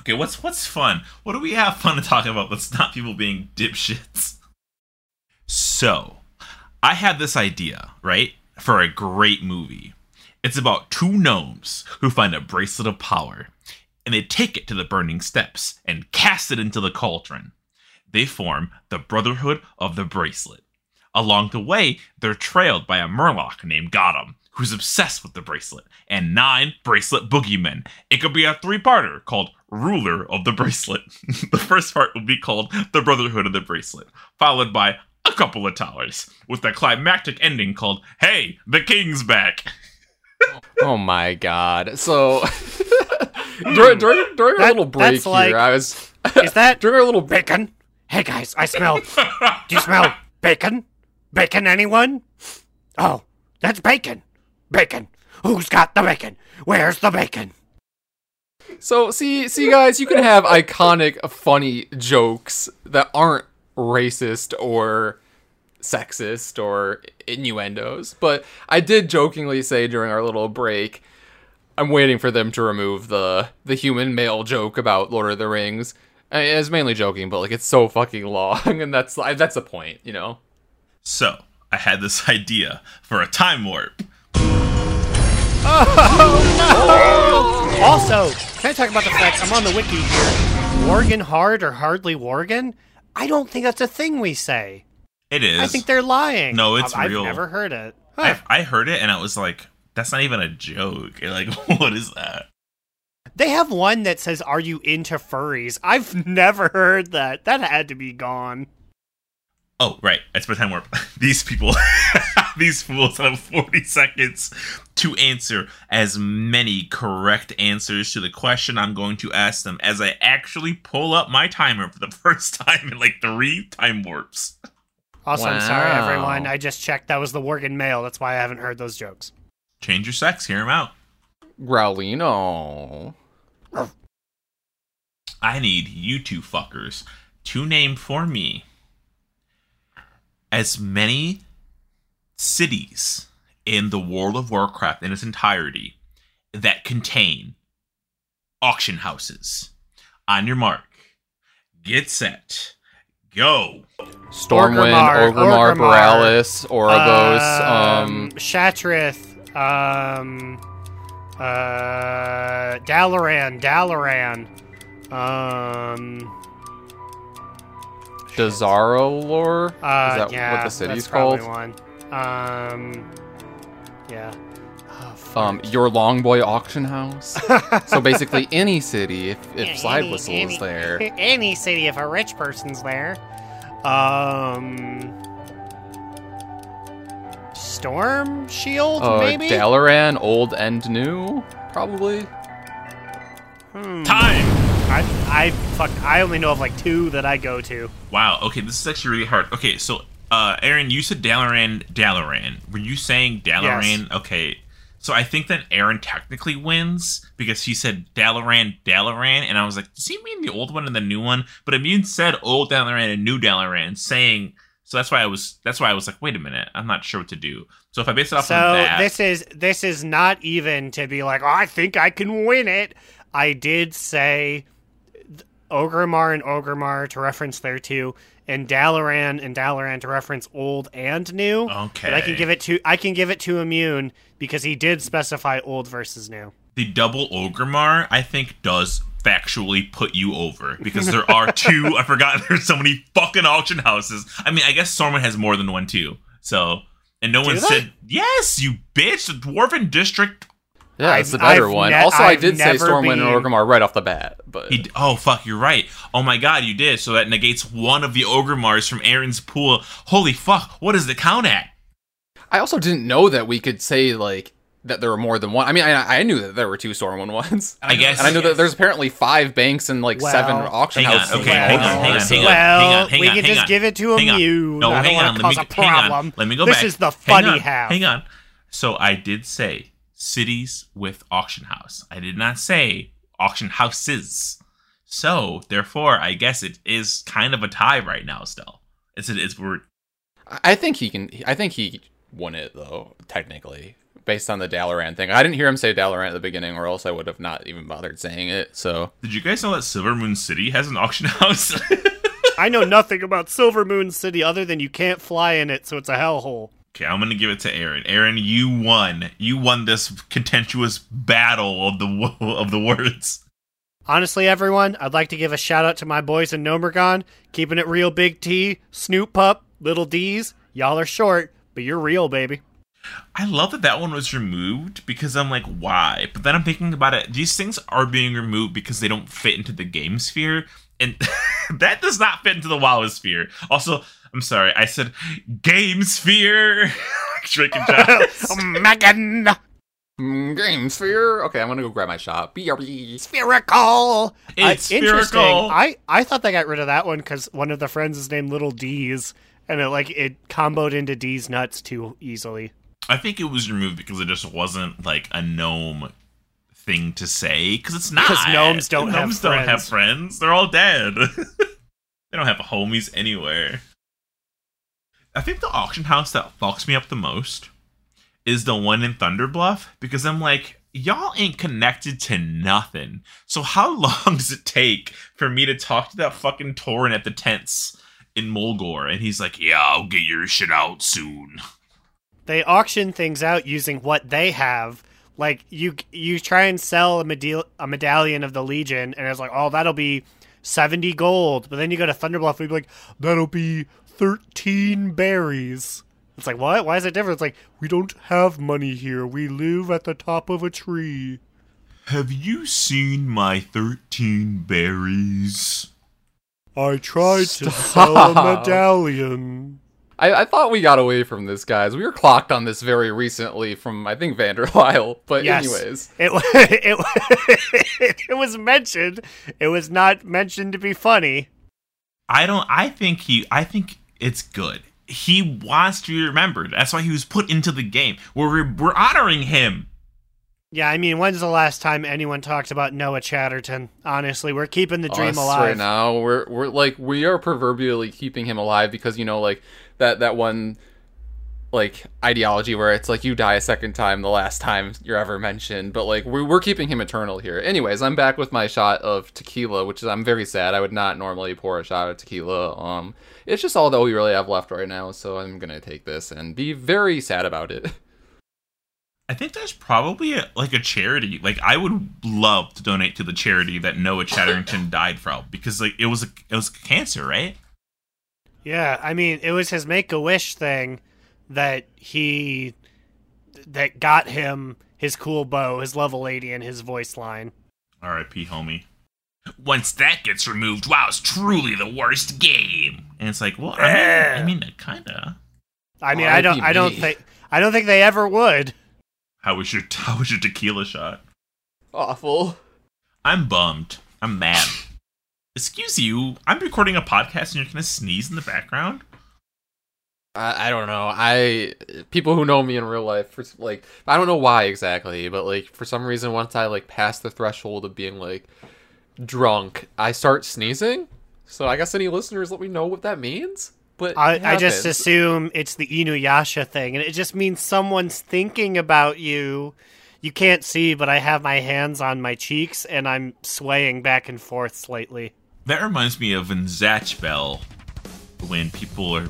Okay, what's what's fun? What do we have fun to talk about that's not people being dipshits? So, I had this idea, right, for a great movie. It's about two gnomes who find a bracelet of power, and they take it to the burning steps and cast it into the cauldron. They form the Brotherhood of the Bracelet. Along the way, they're trailed by a Murloc named Gotham, who's obsessed with the bracelet, and nine bracelet boogeymen. It could be a three parter called Ruler of the Bracelet. the first part will be called The Brotherhood of the Bracelet, followed by a couple of towers, with a climactic ending called Hey, the King's Back. Oh my god! So during during, during That- a little break here, like- I was Is that during our little bacon? Hey guys, I smell. Do you smell bacon? Bacon, anyone? Oh, that's bacon. Bacon. Who's got the bacon? Where's the bacon? So see, see, guys, you can have iconic, funny jokes that aren't racist or sexist or innuendos. But I did jokingly say during our little break, I'm waiting for them to remove the the human male joke about Lord of the Rings. I mean, it's mainly joking, but like it's so fucking long, and that's that's the point, you know. So, I had this idea for a time warp. Oh, also, can I talk about the fact I'm on the wiki here? Worgen hard or hardly Worgen? I don't think that's a thing we say. It is. I think they're lying. No, it's I've, real. I've never heard it. Huh. I, I heard it and I was like, that's not even a joke. Like, what is that? They have one that says, "Are you into furries?" I've never heard that. That had to be gone. Oh, right. It's my time warp. These people, these fools have 40 seconds to answer as many correct answers to the question I'm going to ask them as I actually pull up my timer for the first time in like three time warps. Also, I'm sorry, everyone. I just checked. That was the Worgen Mail. That's why I haven't heard those jokes. Change your sex, hear him out. Growlino. I need you two fuckers to name for me as many cities in the World of Warcraft in its entirety that contain auction houses. On your mark, get set, go. Stormwind, Orgrimmar, Orgrimmar, Orgrimmar, Borealis, Oribos, um, Shattrath, um, uh, Dalaran, Dalaran, um, Dazar'alor. uh, Is that yeah, what the city's that's probably called? one. Um, yeah. Oh. Um, your Longboy auction house. so basically, any city if, if Yeah, Slide any- Whistle any- is there. Any city if a rich person's there. Um, Stormshield, Uh, maybe. Dalaran, old and new, probably. Hmm. Time! I, I fuck. I only know of like two that I go to. Wow, okay, this is actually really hard. Okay, so, uh, Aaron, you said Dalaran, Dalaran. Were you saying Dalaran? Okay, So I think that Aaron technically wins because he said Dalaran, Dalaran, and I was like, does he mean the old one and the new one? But Immune said old Dalaran and new Dalaran, saying so that's why I was that's why I was like, wait a minute, I'm not sure what to do. So if I base it off So of that, this is this is not even to be like, oh, I think I can win it. I did say Orgrimmar and Orgrimmar to reference there too, and Dalaran and Dalaran to reference old and new. Okay. But I can give it to I can give it to Immune because he did specify old versus new. the double Orgrimmar, I think, does factually put you over because there are two. I forgot there's so many fucking auction houses. I mean, I guess Stormwind has more than one too. So, and no one they? said yes, you bitch. The Dwarven District. Yeah, I've- it's the better I've one. ne- also, I I've did say Stormwind been- and Orgrimmar right off the bat, but He, oh fuck, you're right. Oh my god, you did. So that negates one of the Orgrimmars from Aaron's pool. Holy fuck, what is the count at? I also didn't know that we could say like that there were more than one. I mean, I, I knew that there were two Stormwind ones, I guess. and I know that there's apparently five banks and like Well, seven auction hang on, houses. okay, hang on, hang on, hang on. Well, hang we on, can hang just on. give it to Hang on. Immune. No, I don't hang on. Let cause me, a hang on. Let me go this back. is the Hang funny on, half. Hang on. So I did say cities with auction house. I did not say auction houses. So therefore, I guess it is kind of a tie right now. Still, it's it's we're I think he can. I think he won it though, technically, based on the Dalaran thing. I didn't hear him say Dalaran at the beginning, or else I would have not even bothered saying it. So Did you guys know that Silvermoon City has an auction house? I know nothing about Silvermoon City other than you can't fly in it, so it's a hellhole. Okay, I'm gonna give it to Aaron. Aaron, you won. You won this contentious battle of the of the words. Honestly, everyone, I'd like to give a shout out to my boys in Gnomeregan, keeping it real Big T, Snoop Pup, Little D's. Y'all are short, but you're real, baby. I love that that one was removed because I'm like, why? But then I'm thinking about it. These things are being removed because they don't fit into the game sphere, and that does not fit into the WoW sphere. Also, I'm sorry, I said game sphere. Drake and Josh. Megan mm, game sphere. Okay, I'm gonna go grab my shot. BRB. Spherical. It's Uh, interesting. spherical. I I thought they got rid of that one because one of the friends is named Little D's, and it like it comboed into D's nuts too easily. I think it was removed because it just wasn't like a gnome thing to say because it's not. Because gnomes don't have gnomes don't have friends. friends. They're all dead. they don't have homies anywhere. I think the auction house that fucks me up the most is the one in Thunder Bluff because I'm like, y'all ain't connected to nothing. So how long does it take for me to talk to that fucking Tauren at the tents in Mulgore? And he's like, yeah, I'll get your shit out soon. They auction things out using what they have. Like you you try and sell a, medal- a medallion of the Legion, and it's like, oh, that'll be seventy gold. But then you go to Thunder Bluff, and be like, that'll be thirteen berries. It's like, what? Why is it different? It's like, we don't have money here. We live at the top of a tree. Have you seen my 13 berries? I tried to sell a medallion. I, I thought we got away from this, guys. We were clocked on this very recently from I think Vanderlyle. But Yes. anyways, It, it, it was mentioned. It was not mentioned to be funny. I don't I think he I think it's good. He wants to be remembered. That's why he was put into the game. We're we're honoring him. Yeah, I mean, when's the last time anyone talked about Noah Chatterton? Honestly, we're keeping the dream us alive. right now. We're we're like we are proverbially keeping him alive because you know like that that one like ideology where it's like you die a second time the last time you're ever mentioned but like we're, we're keeping him eternal here anyways i'm back with my shot of tequila which is i'm very sad i would not normally pour a shot of tequila um it's just all that we really have left right now so i'm gonna take this and be very sad about it I think there's probably a, like a charity. Like I would love to donate to the charity that Noah Chatterington died from because like it was a it was cancer, right? Yeah, I mean, it was his Make a Wish thing that he that got him his cool bow, his level eighty, and his voice line. R.I.P. homie. Once that gets removed, wow, it's truly the worst game. And it's like, well, I mean, I eh. mean, kinda. I mean, I don't, I don't think, I don't think they ever would. How was your how was your tequila shot? awful I'm bummed. I'm mad. Excuse you. I'm recording a podcast and you're gonna sneeze in the background. I, I don't know. I people who know me in real life, for, like I don't know why exactly, but like for some reason, once I like pass the threshold of being like drunk, I start sneezing. So I guess any listeners let me know what that means. But I, I just assume it's the Inuyasha thing, and it just means someone's thinking about you. You can't see, but I have my hands on my cheeks, and I'm swaying back and forth slightly. That reminds me of in Zatch Bell when people are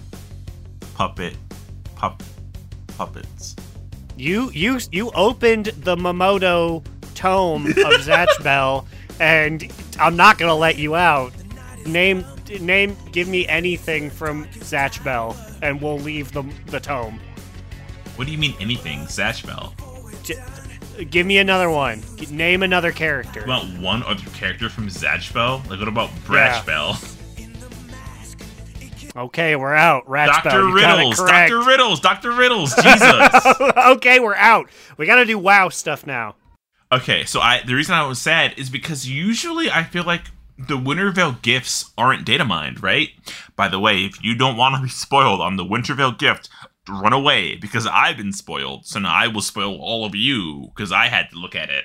puppet pup puppets. You you you opened the Mamodo tome of Zatch Bell, and I'm not gonna let you out. Name name give me anything from Zatch Bell, and we'll leave the the tome. What do you mean anything? Zatch Bell. J- give me another one. G- Name another character. About one other character from Zatch Bell? Like what about Brash Yeah. Bell? Okay, we're out. Ratch Dr. you got it Riddles. Dr. Riddles, Dr. Riddles, Jesus. okay, we're out. We gotta do WoW stuff now. okay, so I the reason I was sad is because usually I feel like the Winter Veil gifts aren't data mined, right? By the way, if you don't want to be spoiled on the Winter Veil gift, run away because I've been spoiled. So now I will spoil all of you because I had to look at it.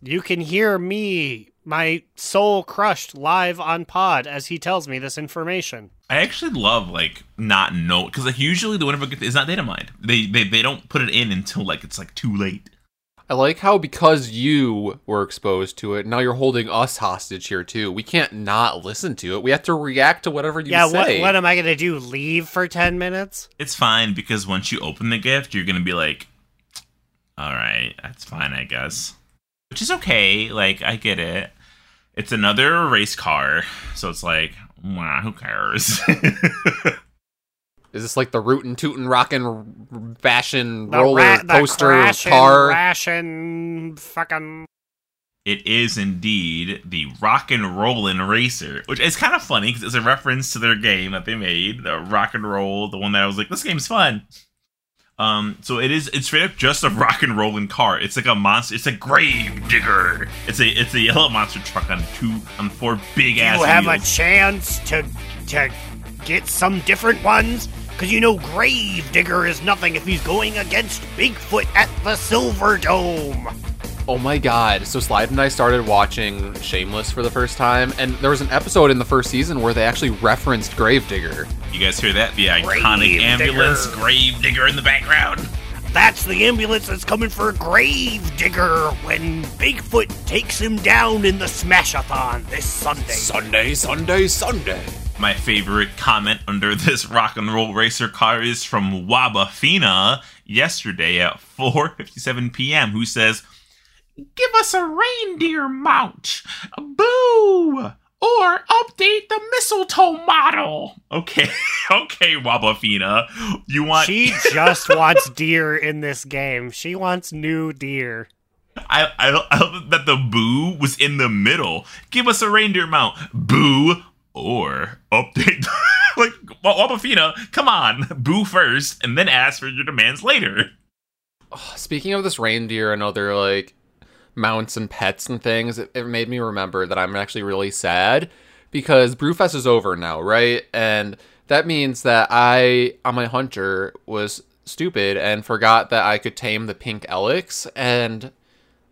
You can hear me, my soul crushed live on pod as he tells me this information. I actually love like not know because like usually the Winter Veil gift is not data mined. They, they they don't put it in until like it's like too late. I like how because you were exposed to it, now you're holding us hostage here too. We can't not listen to it. We have to react to whatever you yeah, what, say. what am I gonna do? Leave for 10 minutes? It's fine because once you open the gift, you're gonna be like, "All right, that's fine, I guess," which is okay. Like I get it. It's another race car, so it's like, wow, who cares? Is this like the rootin' tootin' rockin' bashin' The roller ra- the coaster crashing, car? Ration, fucking. it is indeed the Rock and Rollin' Racer, which is kind of funny because it's a reference to their game that they made, the Rock and Roll, the one that I was like, this game's fun. Um, so it is. It's straight up just a rock and rolling car. It's like a monster. It's a grave digger. It's a it's a yellow monster truck on two on four big ass You have a chance to to get some different ones? Because you know Gravedigger is nothing if he's going against Bigfoot at the Silverdome. Oh my god. So Slide and I started watching Shameless for the first time, and there was an episode in the first season where they actually referenced Gravedigger. you guys hear that? The iconic Gravedigger. ambulance grave digger in the background. That's the ambulance that's coming for Gravedigger when Bigfoot takes him down in the Smashathon this Sunday. Sunday, Sunday, Sunday. My favorite comment under this rock and roll racer car is from Wabafina yesterday at 4:57 p.m. who says, "Give us a reindeer mount, boo, or update the mistletoe model." Okay, okay, Wabafina, you want? She just wants deer in this game. She wants new deer. I, I I love that the boo was in the middle. Give us a reindeer mount, boo, or update. like Wabafina, come on, boo first, and then ask for your demands later. Speaking of this reindeer and other like mounts and pets and things, it, it made me remember that I'm actually really sad because Brewfest is over now, right? And that means that I, on my hunter, was stupid and forgot that I could tame the pink Elekk, and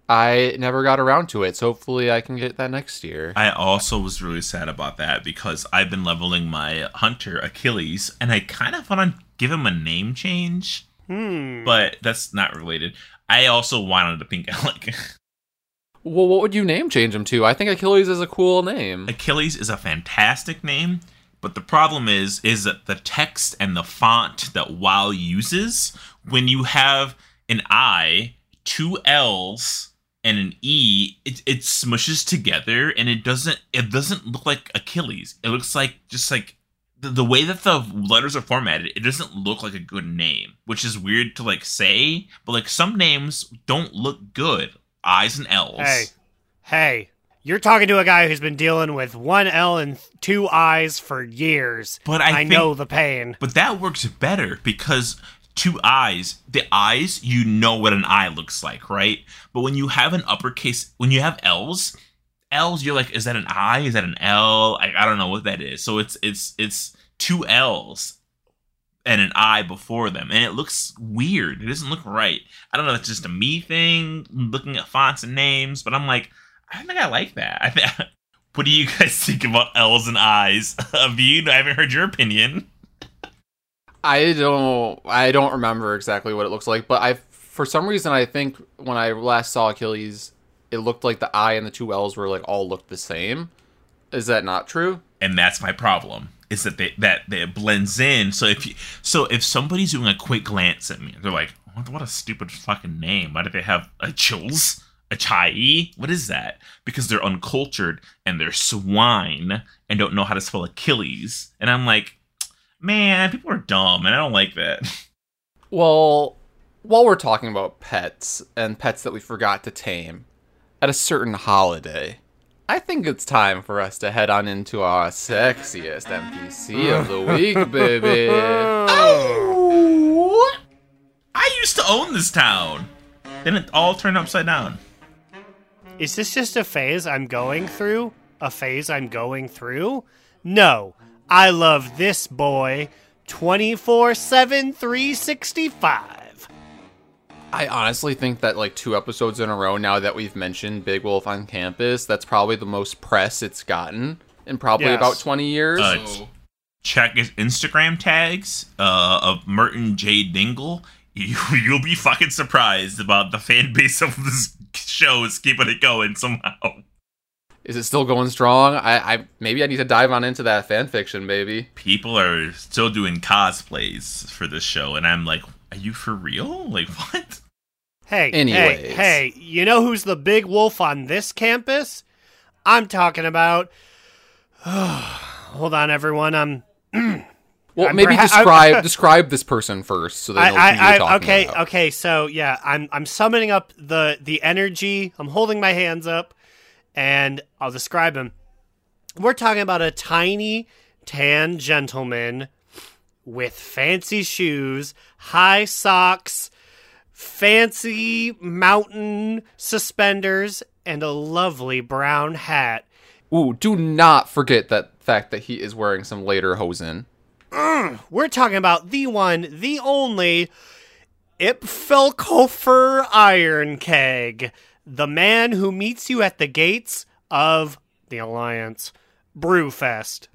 I never got around to it. So hopefully I can get that next year. I also was really sad about that because I've been leveling my hunter Achilles, and I kind of want to give him a name change, Hmm. but that's not related. I also wanted a pink Elekk. Well, what would you name change him to? I think Achilles is a cool name. Achilles is a fantastic name, but the problem is is that the text and the font that WoW uses when you have an I, two L's, and an E, it, it smushes together and it doesn't it doesn't look like Achilles. It looks like just like the, the way that the letters are formatted, it doesn't look like a good name, which is weird to like say, but like some names don't look good. I's and L's. Hey, hey, you're talking to a guy who's been dealing with one L and two I's for years. But I think- know the pain. But that works better because two I's, the eyes, you know what an eye looks like, right? But when you have an uppercase, when you have L's, L's, you're like, is that an I? Is that an L? I, I don't know what that is. So it's it's it's two L's. And an I before them, and it looks weird. It doesn't look right. I don't know. if It's just a me thing. Looking at fonts and names, but I'm like, I don't think I like that. I think. What do you guys think about L's and I's? you, I haven't heard your opinion. I don't I don't remember exactly what it looks like, but I for some reason I think when I last saw Achilles, it looked like the I and the two L's were like all looked the same. Is that not true? and that's my problem is that they that, that it blends in. So if you so if somebody's doing a quick glance at me they're like what, a stupid fucking name. Why do they have a chills? A chai? What is that? Because they're uncultured and they're swine and don't know how to spell achilles. And i'm like man people are dumb and i don't like that. Well, while we're talking about pets and pets that we forgot to tame at a certain holiday, I think it's time for us to head on into our sexiest NPC of the week, baby. Oh! i used to own this town then it all turned upside down Is this just a phase I'm going through? A phase I'm going through? No. I love this boy 24 7, 365. I honestly think that like two episodes in a row now that we've mentioned Big Wolf on campus, that's probably the most press it's gotten in probably Yes. about 20 years. Uh, So- check his Instagram tags uh, of Merton J. Dingle. You, you'll be fucking surprised about the fan base of this show is keeping it going somehow. Is it still going strong? I, I maybe I need to dive on into that fan fiction, baby. People are still doing cosplays for this show, and I'm like, are you for real? Like, what? Hey, Anyways. hey, hey, you know who's the big wolf on this campus? I'm talking about. Hold on, everyone. I'm. Well, I'm maybe perha- describe describe this person first, so they I, know who you're I, I, talking okay, about. okay. So yeah, I'm I'm summoning up the the energy. I'm holding my hands up, and I'll describe him. We're talking about a tiny tan gentleman with fancy shoes, high socks, fancy mountain suspenders, and a lovely brown hat. Ooh, do not forget that fact that he is wearing some lederhosen. Mm, we're talking about the one, the only Ipfelkofer Ironkeg, the man who meets you at the gates of the Alliance Brewfest.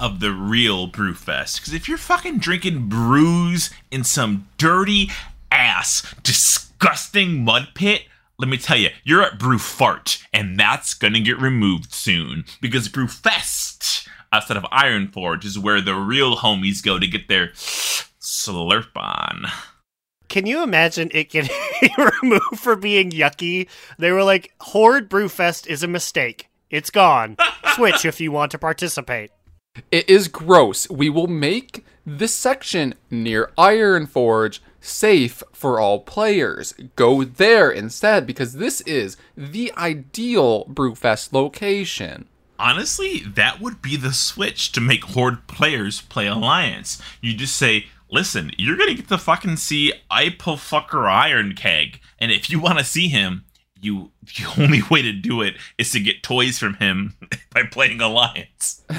Of the real Brewfest. Because if you're fucking drinking brews in some dirty ass, disgusting mud pit, let me tell you, you're at Brew Fart, and that's gonna get removed soon. Because Brewfest outside of Ironforge is where the real homies go to get their slurp on. Can you imagine it getting removed for being yucky? They were like, Horde Brewfest is a mistake. It's gone. Switch if you want to participate. It is gross. We will make this section near Ironforge safe for all players. Go there instead because this is the ideal Brewfest location. Honestly, that would be the switch to make Horde players play Alliance. You just say, listen, you're gonna get to fucking see Fucker Iron Keg, and if you want to see him, you the only way to do it is to get toys from him by playing Alliance.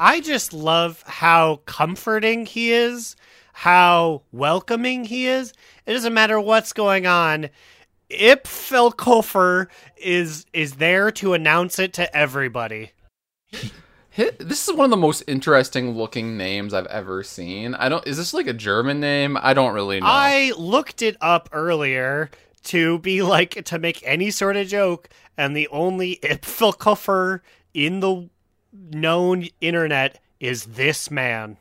I just love how comforting he is, how welcoming he is. It doesn't matter what's going on. Ipfelkofer is is there to announce it to everybody. Hit, this is one of the most interesting looking names I've ever seen. I don't. Is this like a German name? I don't really know. I looked it up earlier to be like to make any sort of joke, and the only Ipfelkofer in the known internet is this man.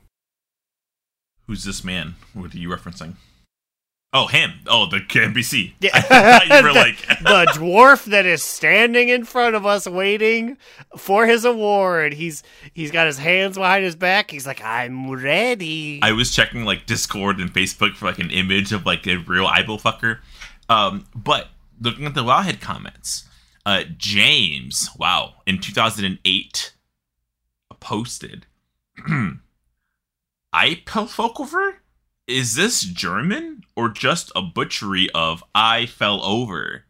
Who's this man? What are you referencing? Oh, him. Oh, the NPC. Yeah. I thought you were like, the dwarf that is standing in front of us waiting for his award. He's he's got his hands behind his back. He's like, I'm ready. I was checking like Discord and Facebook for like an image of like a real eyeball fucker. Um, but looking at the Wowhead comments, uh, James, wow, in 2008, posted, Eipelfokover? Is this German or just a butchery of I fell over?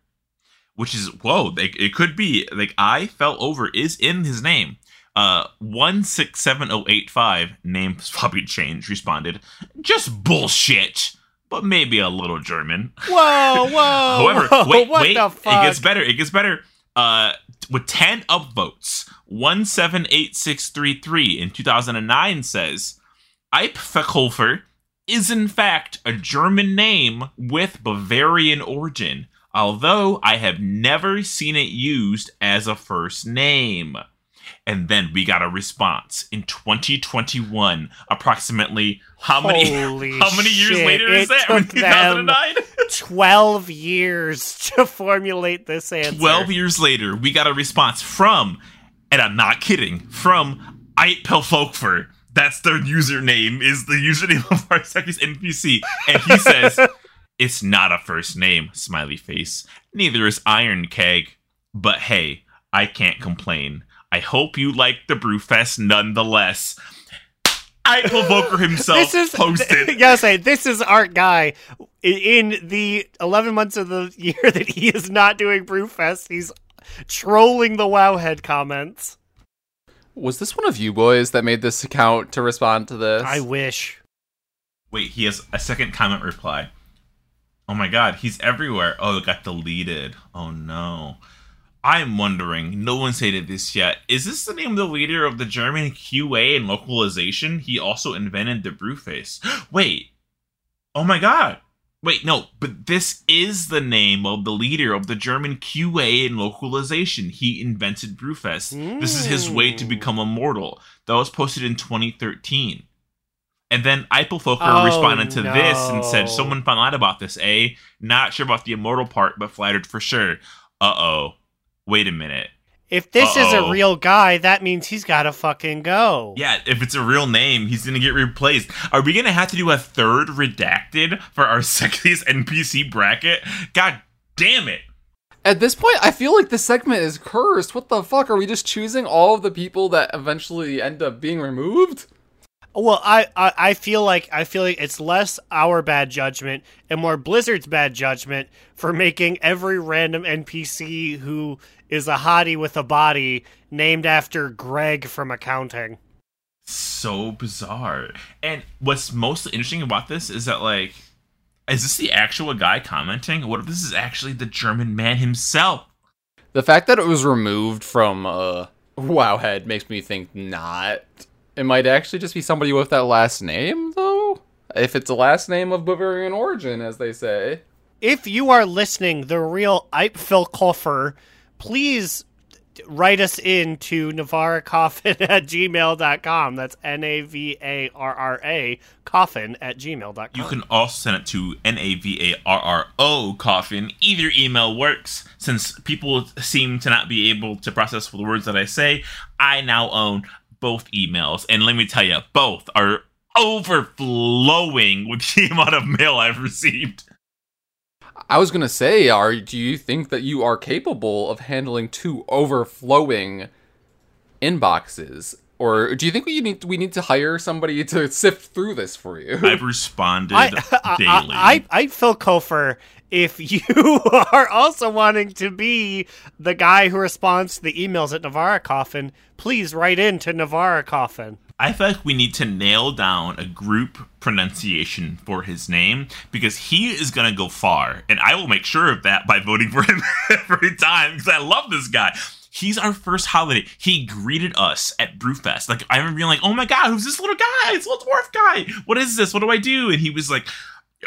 Which is, whoa, like, it could be, like, I fell over is in his name. Uh, 167085, name probably changed, responded, just bullshit, but maybe a little German. Whoa, whoa. However, whoa, wait, what wait, it gets better. It gets better. Uh, with 10 upvotes, 178633 in 2009 says, Eipfelhofer is in fact a German name with Bavarian origin, although I have never seen it used as a first name. And then we got a response in 2021, approximately how many Holy how many years shit, later is it that? Took 2009? 12 years to formulate this answer. 12 years later, we got a response from, and I'm not kidding, from Eipelfolkfer. That's their username, is the username of our second NPC. And he says, It's not a first name, smiley face. Neither is Iron Keg. But hey, I can't complain. I hope you like the Brewfest nonetheless. Eipelfolkfer himself This is posted. You gotta say, this is Art Guy. In the 11 months of the year that he is not doing Brewfest, he's trolling the Wowhead comments. Was this one of you boys that made this account to respond to this? I wish. Wait, he has a second comment reply. Oh my god, he's everywhere. Oh, it got deleted. Oh no. I'm wondering, no one said it this yet. Is this the name of the leader of the German QA and localization? He also invented the Brewface. Wait. Oh my god. Wait, no, but this is the name of the leader of the German QA and localization. He invented Brewfest. This is his way to Mm. become immortal. That was posted in 2013. And then Eipelfolker Oh, responded to this and said. Someone found out about this, eh? Not sure about the immortal part, but flattered for sure. Uh oh. Wait a minute. If this is a real guy, that means he's gotta fucking go. Yeah, if it's a real name, he's gonna get replaced. Are we gonna have to do a third redacted for our sexiest NPC bracket? God damn it. At this point, I feel like this segment is cursed. What the fuck? Are we just choosing all of the people that eventually end up being removed? Well, I, I I feel like I feel like it's less our bad judgment and more Blizzard's bad judgment for making every random NPC who is a hottie with a body named after Greg from accounting. So bizarre. And what's most interesting about this is that like is this the actual guy commenting? What if this is actually the German man himself? The fact that it was removed from uh, Wowhead makes me think not. It might actually just be somebody with that last name, though. If it's a last name of Bavarian origin, as they say. If you are listening, the real Eipfelkoffer, please write us in to navarracoffin at gmail.com. That's N A V A R R A coffin at gmail.com. You can also send it to N A V A R R O coffin. Either email works. Since people seem to not be able to process the words that I say, I now own both emails. And let me tell you, both are overflowing with the amount of mail I've received. I was gonna say, are do you think that you are capable of handling two overflowing inboxes, or do you think we need we need to hire somebody to sift through this for you? I've responded I, daily. I, I, I Phil Kofer, if you are also wanting to be the guy who responds to the emails at Navarra Coffin, please write in to Navarra Coffin. I feel like we need to nail down a group pronunciation for his name because he is going to go far. And I will make sure of that by voting for him every time because I love this guy. He's our first holiday. He greeted us at Brewfest. Like, I remember being like, oh my God, who's this little guy? It's little dwarf guy. What is this? What do I do? And he was like,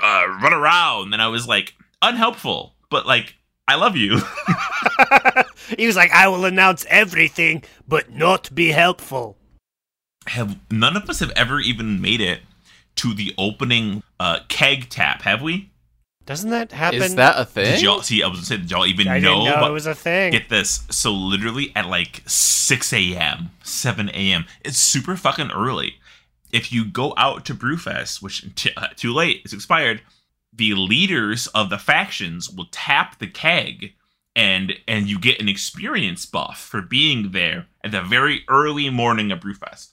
uh, run around. And I was like, unhelpful, but like, I love you. he was like, I will announce everything, but not be helpful. have none of us have ever even made it to the opening uh, keg tap, have we? Doesn't that happen? Is that a thing? Did y'all see? I was gonna say, did y'all even I know? didn't know about- it was a thing. Get this. So literally at like 6 a.m., 7 a.m. It's super fucking early. If you go out to Brewfest, which t- uh, too late, it's expired. The leaders of the factions will tap the keg, and and you get an experience buff for being there at the very early morning of Brewfest.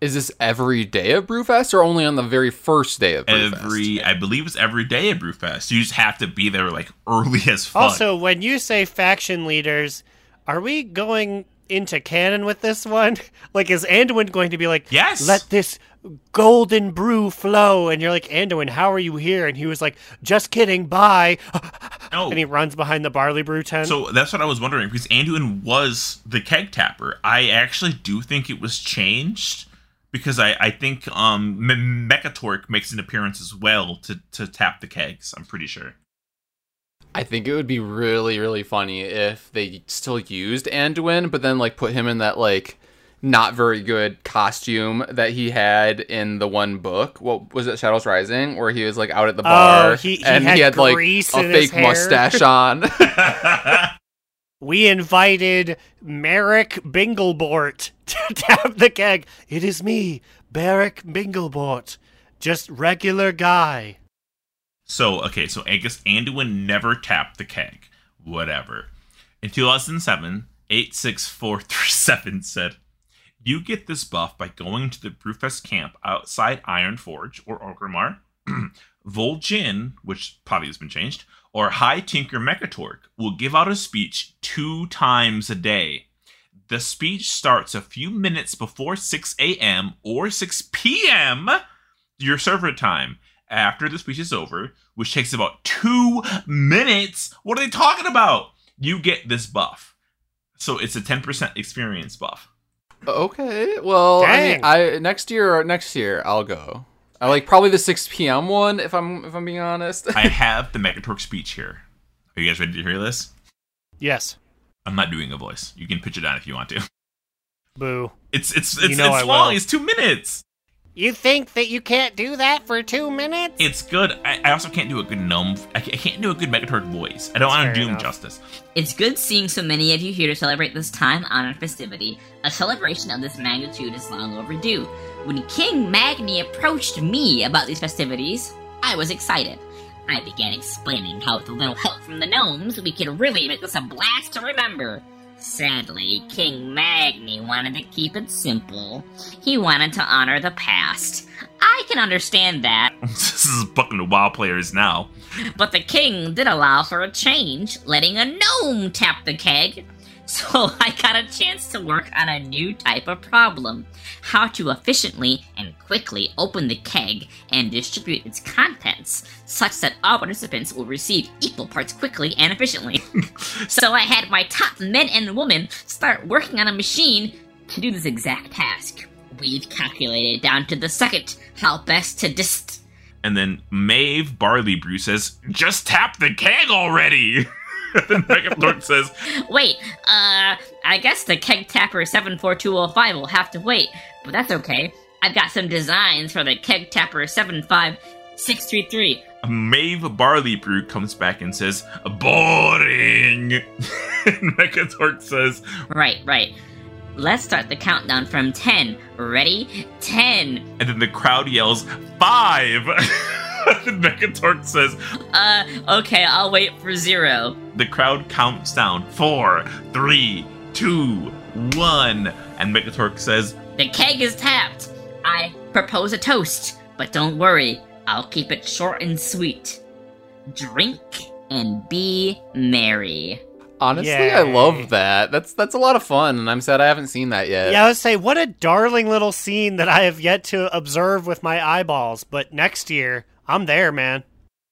Is this every day of Brewfest, or only on the very first day of Brewfest? Every, I believe it's every day of Brewfest. You just have to be there like early as fuck. Also, when you say faction leaders, are we going into canon with this one? Like, is Anduin going to be like, Yes. let this golden brew flow? And you're like, Anduin, how are you here? And he was like, just kidding, bye. No. And he runs behind the barley brew tent. So that's what I was wondering because Anduin was the keg tapper. I actually do think it was changed because I, I think um Mekkatorque makes an appearance as well to, to tap the kegs. I'm pretty sure. I think it would be really, really funny if they still used Anduin, but then like put him in that like not very good costume that he had in the one book. What was it, Shadows Rising, where he was like out at the oh, bar Oh, he- he and had he had like a fake mustache on. we invited Merrick Binglebort to tap the keg. It is me, Merrick Binglebort. Just regular guy. So okay, so guess Anduin never tapped the keg. Whatever. In 2007, 86437 said, You get this buff by going to the Brewfest camp outside Ironforge or Orgrimmar. Vol'jin, which probably has been changed, or High Tinker Mekkatorque will give out a speech two times a day. The speech starts a few minutes before 6 a.m. or 6 p.m. your server time after the speech is over, which takes about two minutes. What are they talking about? You get this buff. So it's a 10% experience buff. okay, well, I, mean, Dang. I next year, or next year I'll go. I like probably the 6 p.m. one if I'm if I'm being honest. I have the Mekkatorque speech here. Are you guys ready to hear this? Yes. I'm not doing a voice. You can pitch it down if you want to. Boo. It's it's it's, You know it's long. will. It's two minutes. You think that you can't do that for two minutes? It's good. I, I also can't do a good gnome. I, can't do a good Mekkatorque voice. I don't want to do him justice. It's good seeing so many of you here to celebrate this time honored festivity. A celebration of this magnitude is long overdue. When King Magni approached me about these festivities, I was excited. I began explaining how, with a little help from the gnomes, we could really make this a blast to remember. Sadly, King Magni wanted to keep it simple. He wanted to honor the past. I can understand that. this is fucking the WoW players now. But the king did allow for a change, letting a gnome tap the keg. So I got a chance to work on a new type of problem how to efficiently and quickly open the keg and distribute its contents such that all participants will receive equal parts quickly and efficiently. so I had my top men and women start working on a machine to do this exact task. We've calculated down to the second how best to dist. And then Maeve Barley Brew says, "Just tap the keg already." then Megan says, Wait, uh, I guess the Keg Tapper 74205 will have to wait, but that's okay. I've got some designs for the Keg Tapper 75633. Mave Barley Brew comes back and says, Boring! and says, Right, right. Let's start the countdown from 10. Ready? 10. And then the crowd yells, 5! Mekkatorque says, Uh, okay, I'll wait for zero. the crowd counts down, four, three, two, one, and Mekkatorque says, The keg is tapped. I propose a toast, but don't worry, I'll keep it short and sweet. Drink and be merry. Honestly, I love that. That's that's a lot of fun, and I'm sad I haven't seen that yet. Yeah, I would say, what a darling little scene that I have yet to observe with my eyeballs. But next year, I'm there, man.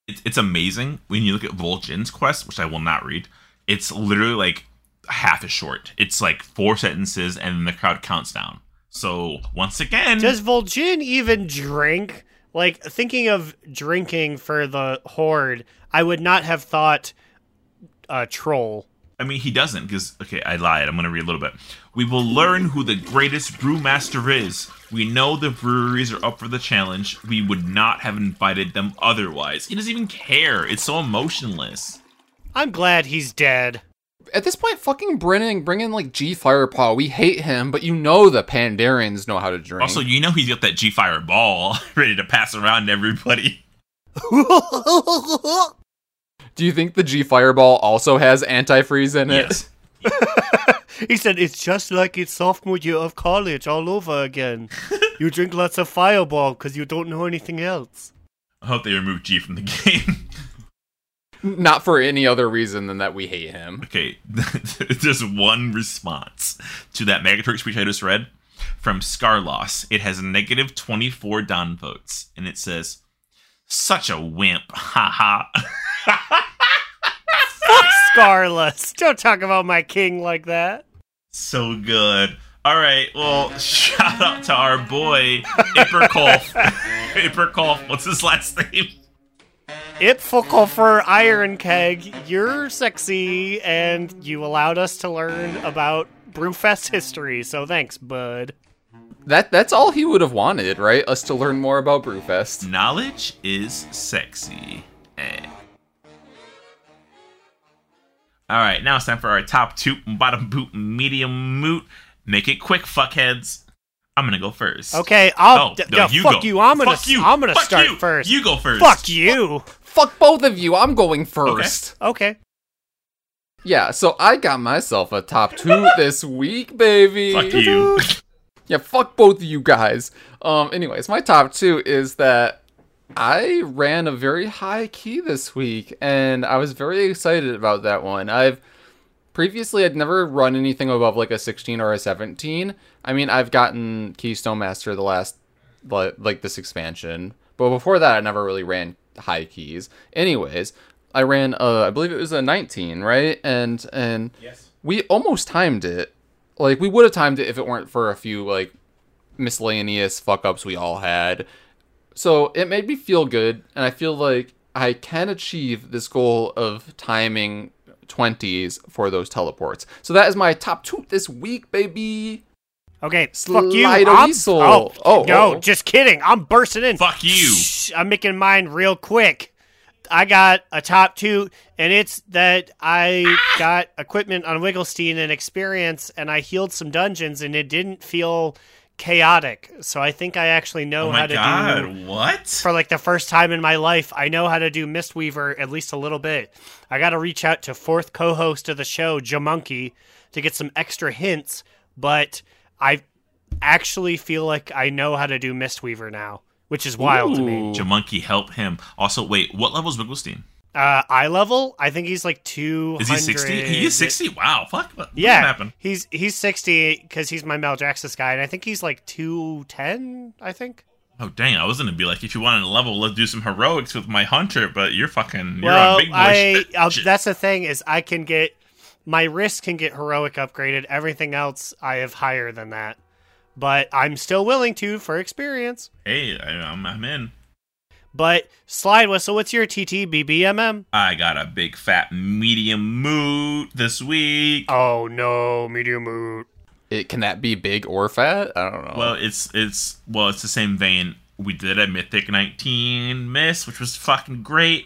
it's, it's amazing when you look at Vol'jin's quest, which I will not read. It's literally like half as short. It's like four sentences, and then the crowd counts down. So once again, Does Vol'jin even drink? Like, thinking of drinking for the Horde, I would not have thought a troll. I mean, he doesn't because okay, I lied. I'm gonna read a little bit. We will learn who the greatest brewmaster is. We know the breweries are up for the challenge. We would not have invited them otherwise. He doesn't even care. It's so emotionless. I'm glad he's dead. At this point, fucking Brennan, bring in like Ji Firepaw. We hate him, but you know the Pandarians know how to drink. Also, you know he's got that Ji Fire ball ready to pass around to everybody. Do you think the Ji Fireball also has antifreeze in it? Yes. he said, it's just like it's sophomore year of college all over again. you drink lots of fireball because you don't know anything else. I hope they remove Ji from the game. Not for any other reason than that we hate him. Okay, there's one response to that Mekkatorque speech I just read from Scarloss. It has negative 24 down votes, and it says, "Such a wimp, haha." Fuck Scarless. Don't talk about my king like that. so good. All right, well, shout out to our boy Ipperkolf. Ipperkolf, what's his last name? Ipfokoffer Iron Keg, you're sexy, and you allowed us to learn about Brewfest history, so thanks, bud. That that's all he would have wanted, right? Us to learn more about Brewfest. Knowledge is sexy. Eh. All right, now it's time for our top two, bottom boot, medium moot. Make it quick, fuckheads. I'm gonna go first. Okay, I'll. Oh, d- no, no, you fuck go. you. I'm gonna. Fuck you. I'm gonna Fuck start you. first. You go first. Fuck you. Fuck both of you. I'm going first. Okay. Yeah, so I got myself a top two this week, baby. Fuck you. Yeah, fuck both of you guys. Um, anyways, my top two is that I ran a very high key this week, and I was very excited about that one. I've previously I'd never run anything above like a 16 or a 17. I mean, I've gotten Keystone Master the last li- like this expansion, but before that, I never really ran high keys. Anyways, I ran uh, I believe it was a 19, right? And and yes. we almost timed it. Like we would have timed it if it weren't for a few like miscellaneous fuck ups we all had. So it made me feel good, and I feel like I can achieve this goal of timing 20s for those teleports. So that is my top two this week, baby. Okay. Fuck you. Slido I'm, Weasel. oh, Oh, no, oh. just kidding. I'm bursting in. Fuck you. Shh, I'm making mine real quick. I got a top two, and it's that I got equipment on Wigglestein and experience, and I healed some dungeons, and it didn't feel chaotic. So I think I actually know Oh how my to god, do. what? For like the first time in my life, I know how to do Mistweaver at least a little bit. I got to reach out to fourth co-host of the show, Jamonkey, to get some extra hints. But I actually feel like I know how to do Mistweaver now, which is wild to me. Ooh. Jamonkey, help him. Also, wait, what level is Wigglestein? Uh, eye level, I think he's like two. Is he 60? He is 60? Wow, fuck. What, what Yeah, happened? he's he's sixty because he's my Maldraxxus guy, and I think he's like two ten. I think. Oh, dang, I was gonna be like, if you wanted a level, let's do some heroics with my hunter, but you're fucking, you're well, on big boy I shit. uh, that's the thing is I can get my wrist can get heroic upgraded. Everything else I have higher than that, but I'm still willing to for experience. Hey, I, I'm, I'm in. But slide whistle, what's your TT BBMM? I got a big fat medium moot this week. Oh no, medium mood. It, can that be big or fat? I don't know. Well, it's it's well, it's the same vein. We did a Mythic 19 miss, which was fucking great.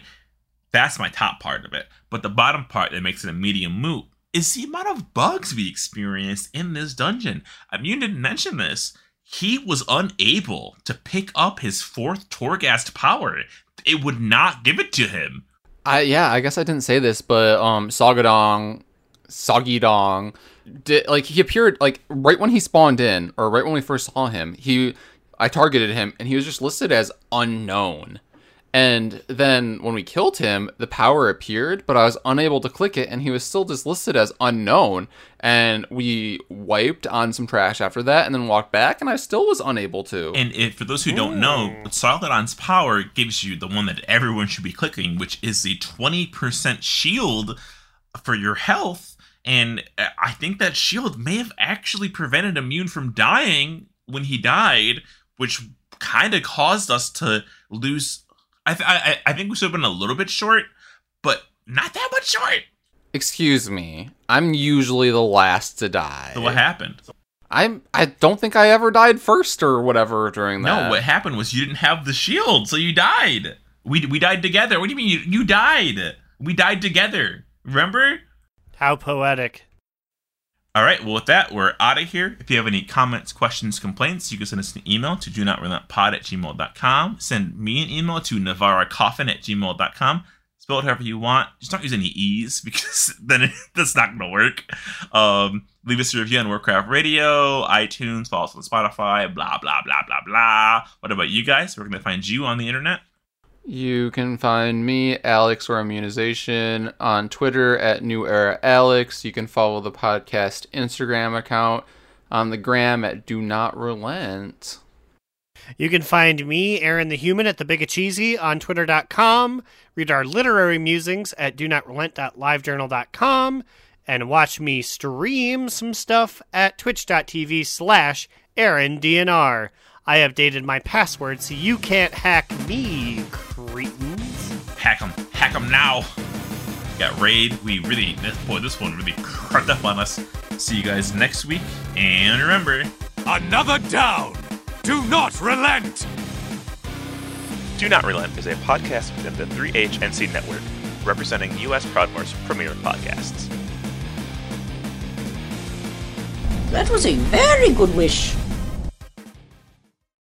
That's my top part of it. But the bottom part that makes it a medium moot is the amount of bugs we experienced in this dungeon. I mean, you didn't mention this. He was unable to pick up his fourth Torghast power. It would not give it to him. I yeah, I guess I didn't say this, but um Sagadong Sagidong did like he appeared like right when he spawned in or right when we first saw him, he I targeted him and he was just listed as unknown. And then when we killed him, the power appeared, but I was unable to click it and he was still just listed as unknown. And we wiped on some trash after that and then walked back and I still was unable to. And if, for those who don't know, Soggodon's power gives you the one that everyone should be clicking, which is the 20% shield for your health. And uh, I think that shield may have actually prevented Immune from dying when he died, which kind of caused us to lose. I, th- I, I think we should have been a little bit short, but not that much short. Excuse me. I'm usually the last to die. So what happened? I'm I don't think I ever died first or whatever during that. No, what happened was you didn't have the shield, so you died. We we died together. What do you mean you, you died? We died together. Remember? How poetic. All right. Well, with that, we're out of here. If you have any comments, questions, complaints, you can send us an email to do not relentpod at gmail.com. Send me an email to navarracoffin at gmail.com. Spell it however you want. Just don't use any E's because then it, that's not going to work. Um, leave us a review on Warcraft Radio, iTunes, follow us on Spotify, blah, blah, blah, blah, blah. What about you guys? We're going to find you on the internet. You can find me, Alex or Immunization, on Twitter at New Era Alex. You can follow the podcast Instagram account on the gram at Do Not Relent. You can find me, Aaron the Human, at the Big Cheesy on Twitter.com. Read our literary musings at do not relent.livejournal.com and watch me stream some stuff at twitch.tv slash AaronDNR. I have dated my password so you can't hack me, cretins. Hack them. Hack them now. Got raid. We really, this, boy, this one really crept up on us. See you guys next week. And remember, Another down! Do not relent! Do Not Relent is a podcast within the 3HNC network, representing U.S. Proudmoore's premier podcasts. That was a very good wish.